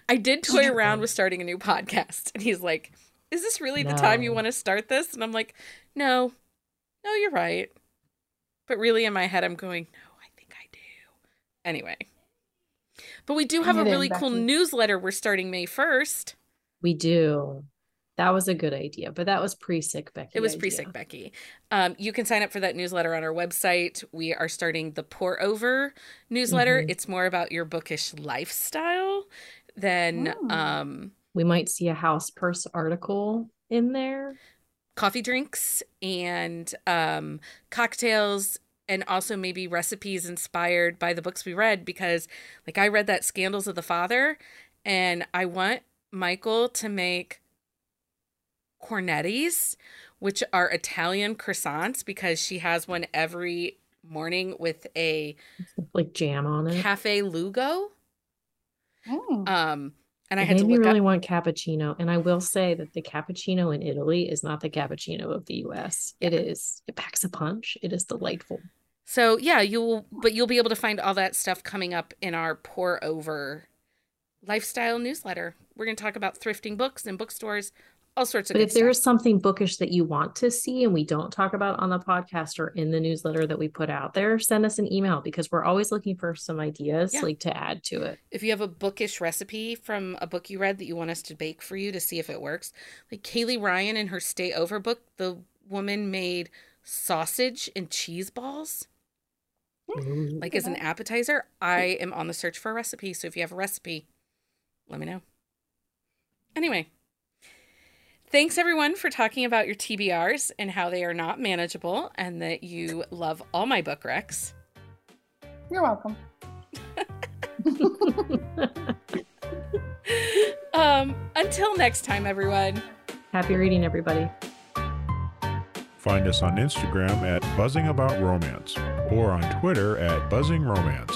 I did toy around with starting a new podcast, and he's like, "Is this really the time you want to start this?" And I'm like, "No, no, you're right." But really, in my head, I'm going, "No, I think I do." Anyway, but we do have a really cool newsletter. We're starting May first. we do. That was a good idea, but that was pre-sick Becky. It was pre-sick Becky. Um, you can sign up for that newsletter on our website. We are starting the pour over newsletter. Mhm. It's more about your bookish lifestyle than Oh. um, We might see a house purse article in there. coffee drinks and um, cocktails and also maybe recipes inspired by the books we read because like i read that scandals of the father and i want michael to make cornettis which are italian croissants because she has one every morning with a like jam on it. cafe lugo Oh. um and i It had to me really up want cappuccino, and I will say that the cappuccino in Italy is not the cappuccino of the U.S. It is. It packs a punch. It is delightful. So yeah, you'll but you'll be able to find all that stuff coming up in our pour over lifestyle newsletter. We're going to talk about thrifting books and bookstores all sorts of But if there stuff. is something bookish that you want to see and we don't talk about on the podcast or in the newsletter that we put out there, send us an email because we're always looking for some ideas Yeah. like to add to it. if you have a bookish recipe from a book you read that you want us to bake for you to see if it works, like Kaylee Ryan in her Stay Over book, the woman made sausage and cheese balls like as an appetizer. I am on the search for a recipe, so if you have a recipe, let me know. Anyway, thanks everyone for talking about your TBRs and how they are not manageable and that you love all my book recs. You're welcome. Um, until next time, everyone. Happy reading, everybody. Find us on Instagram at Buzzing About Romance or on Twitter at Buzzing Romance.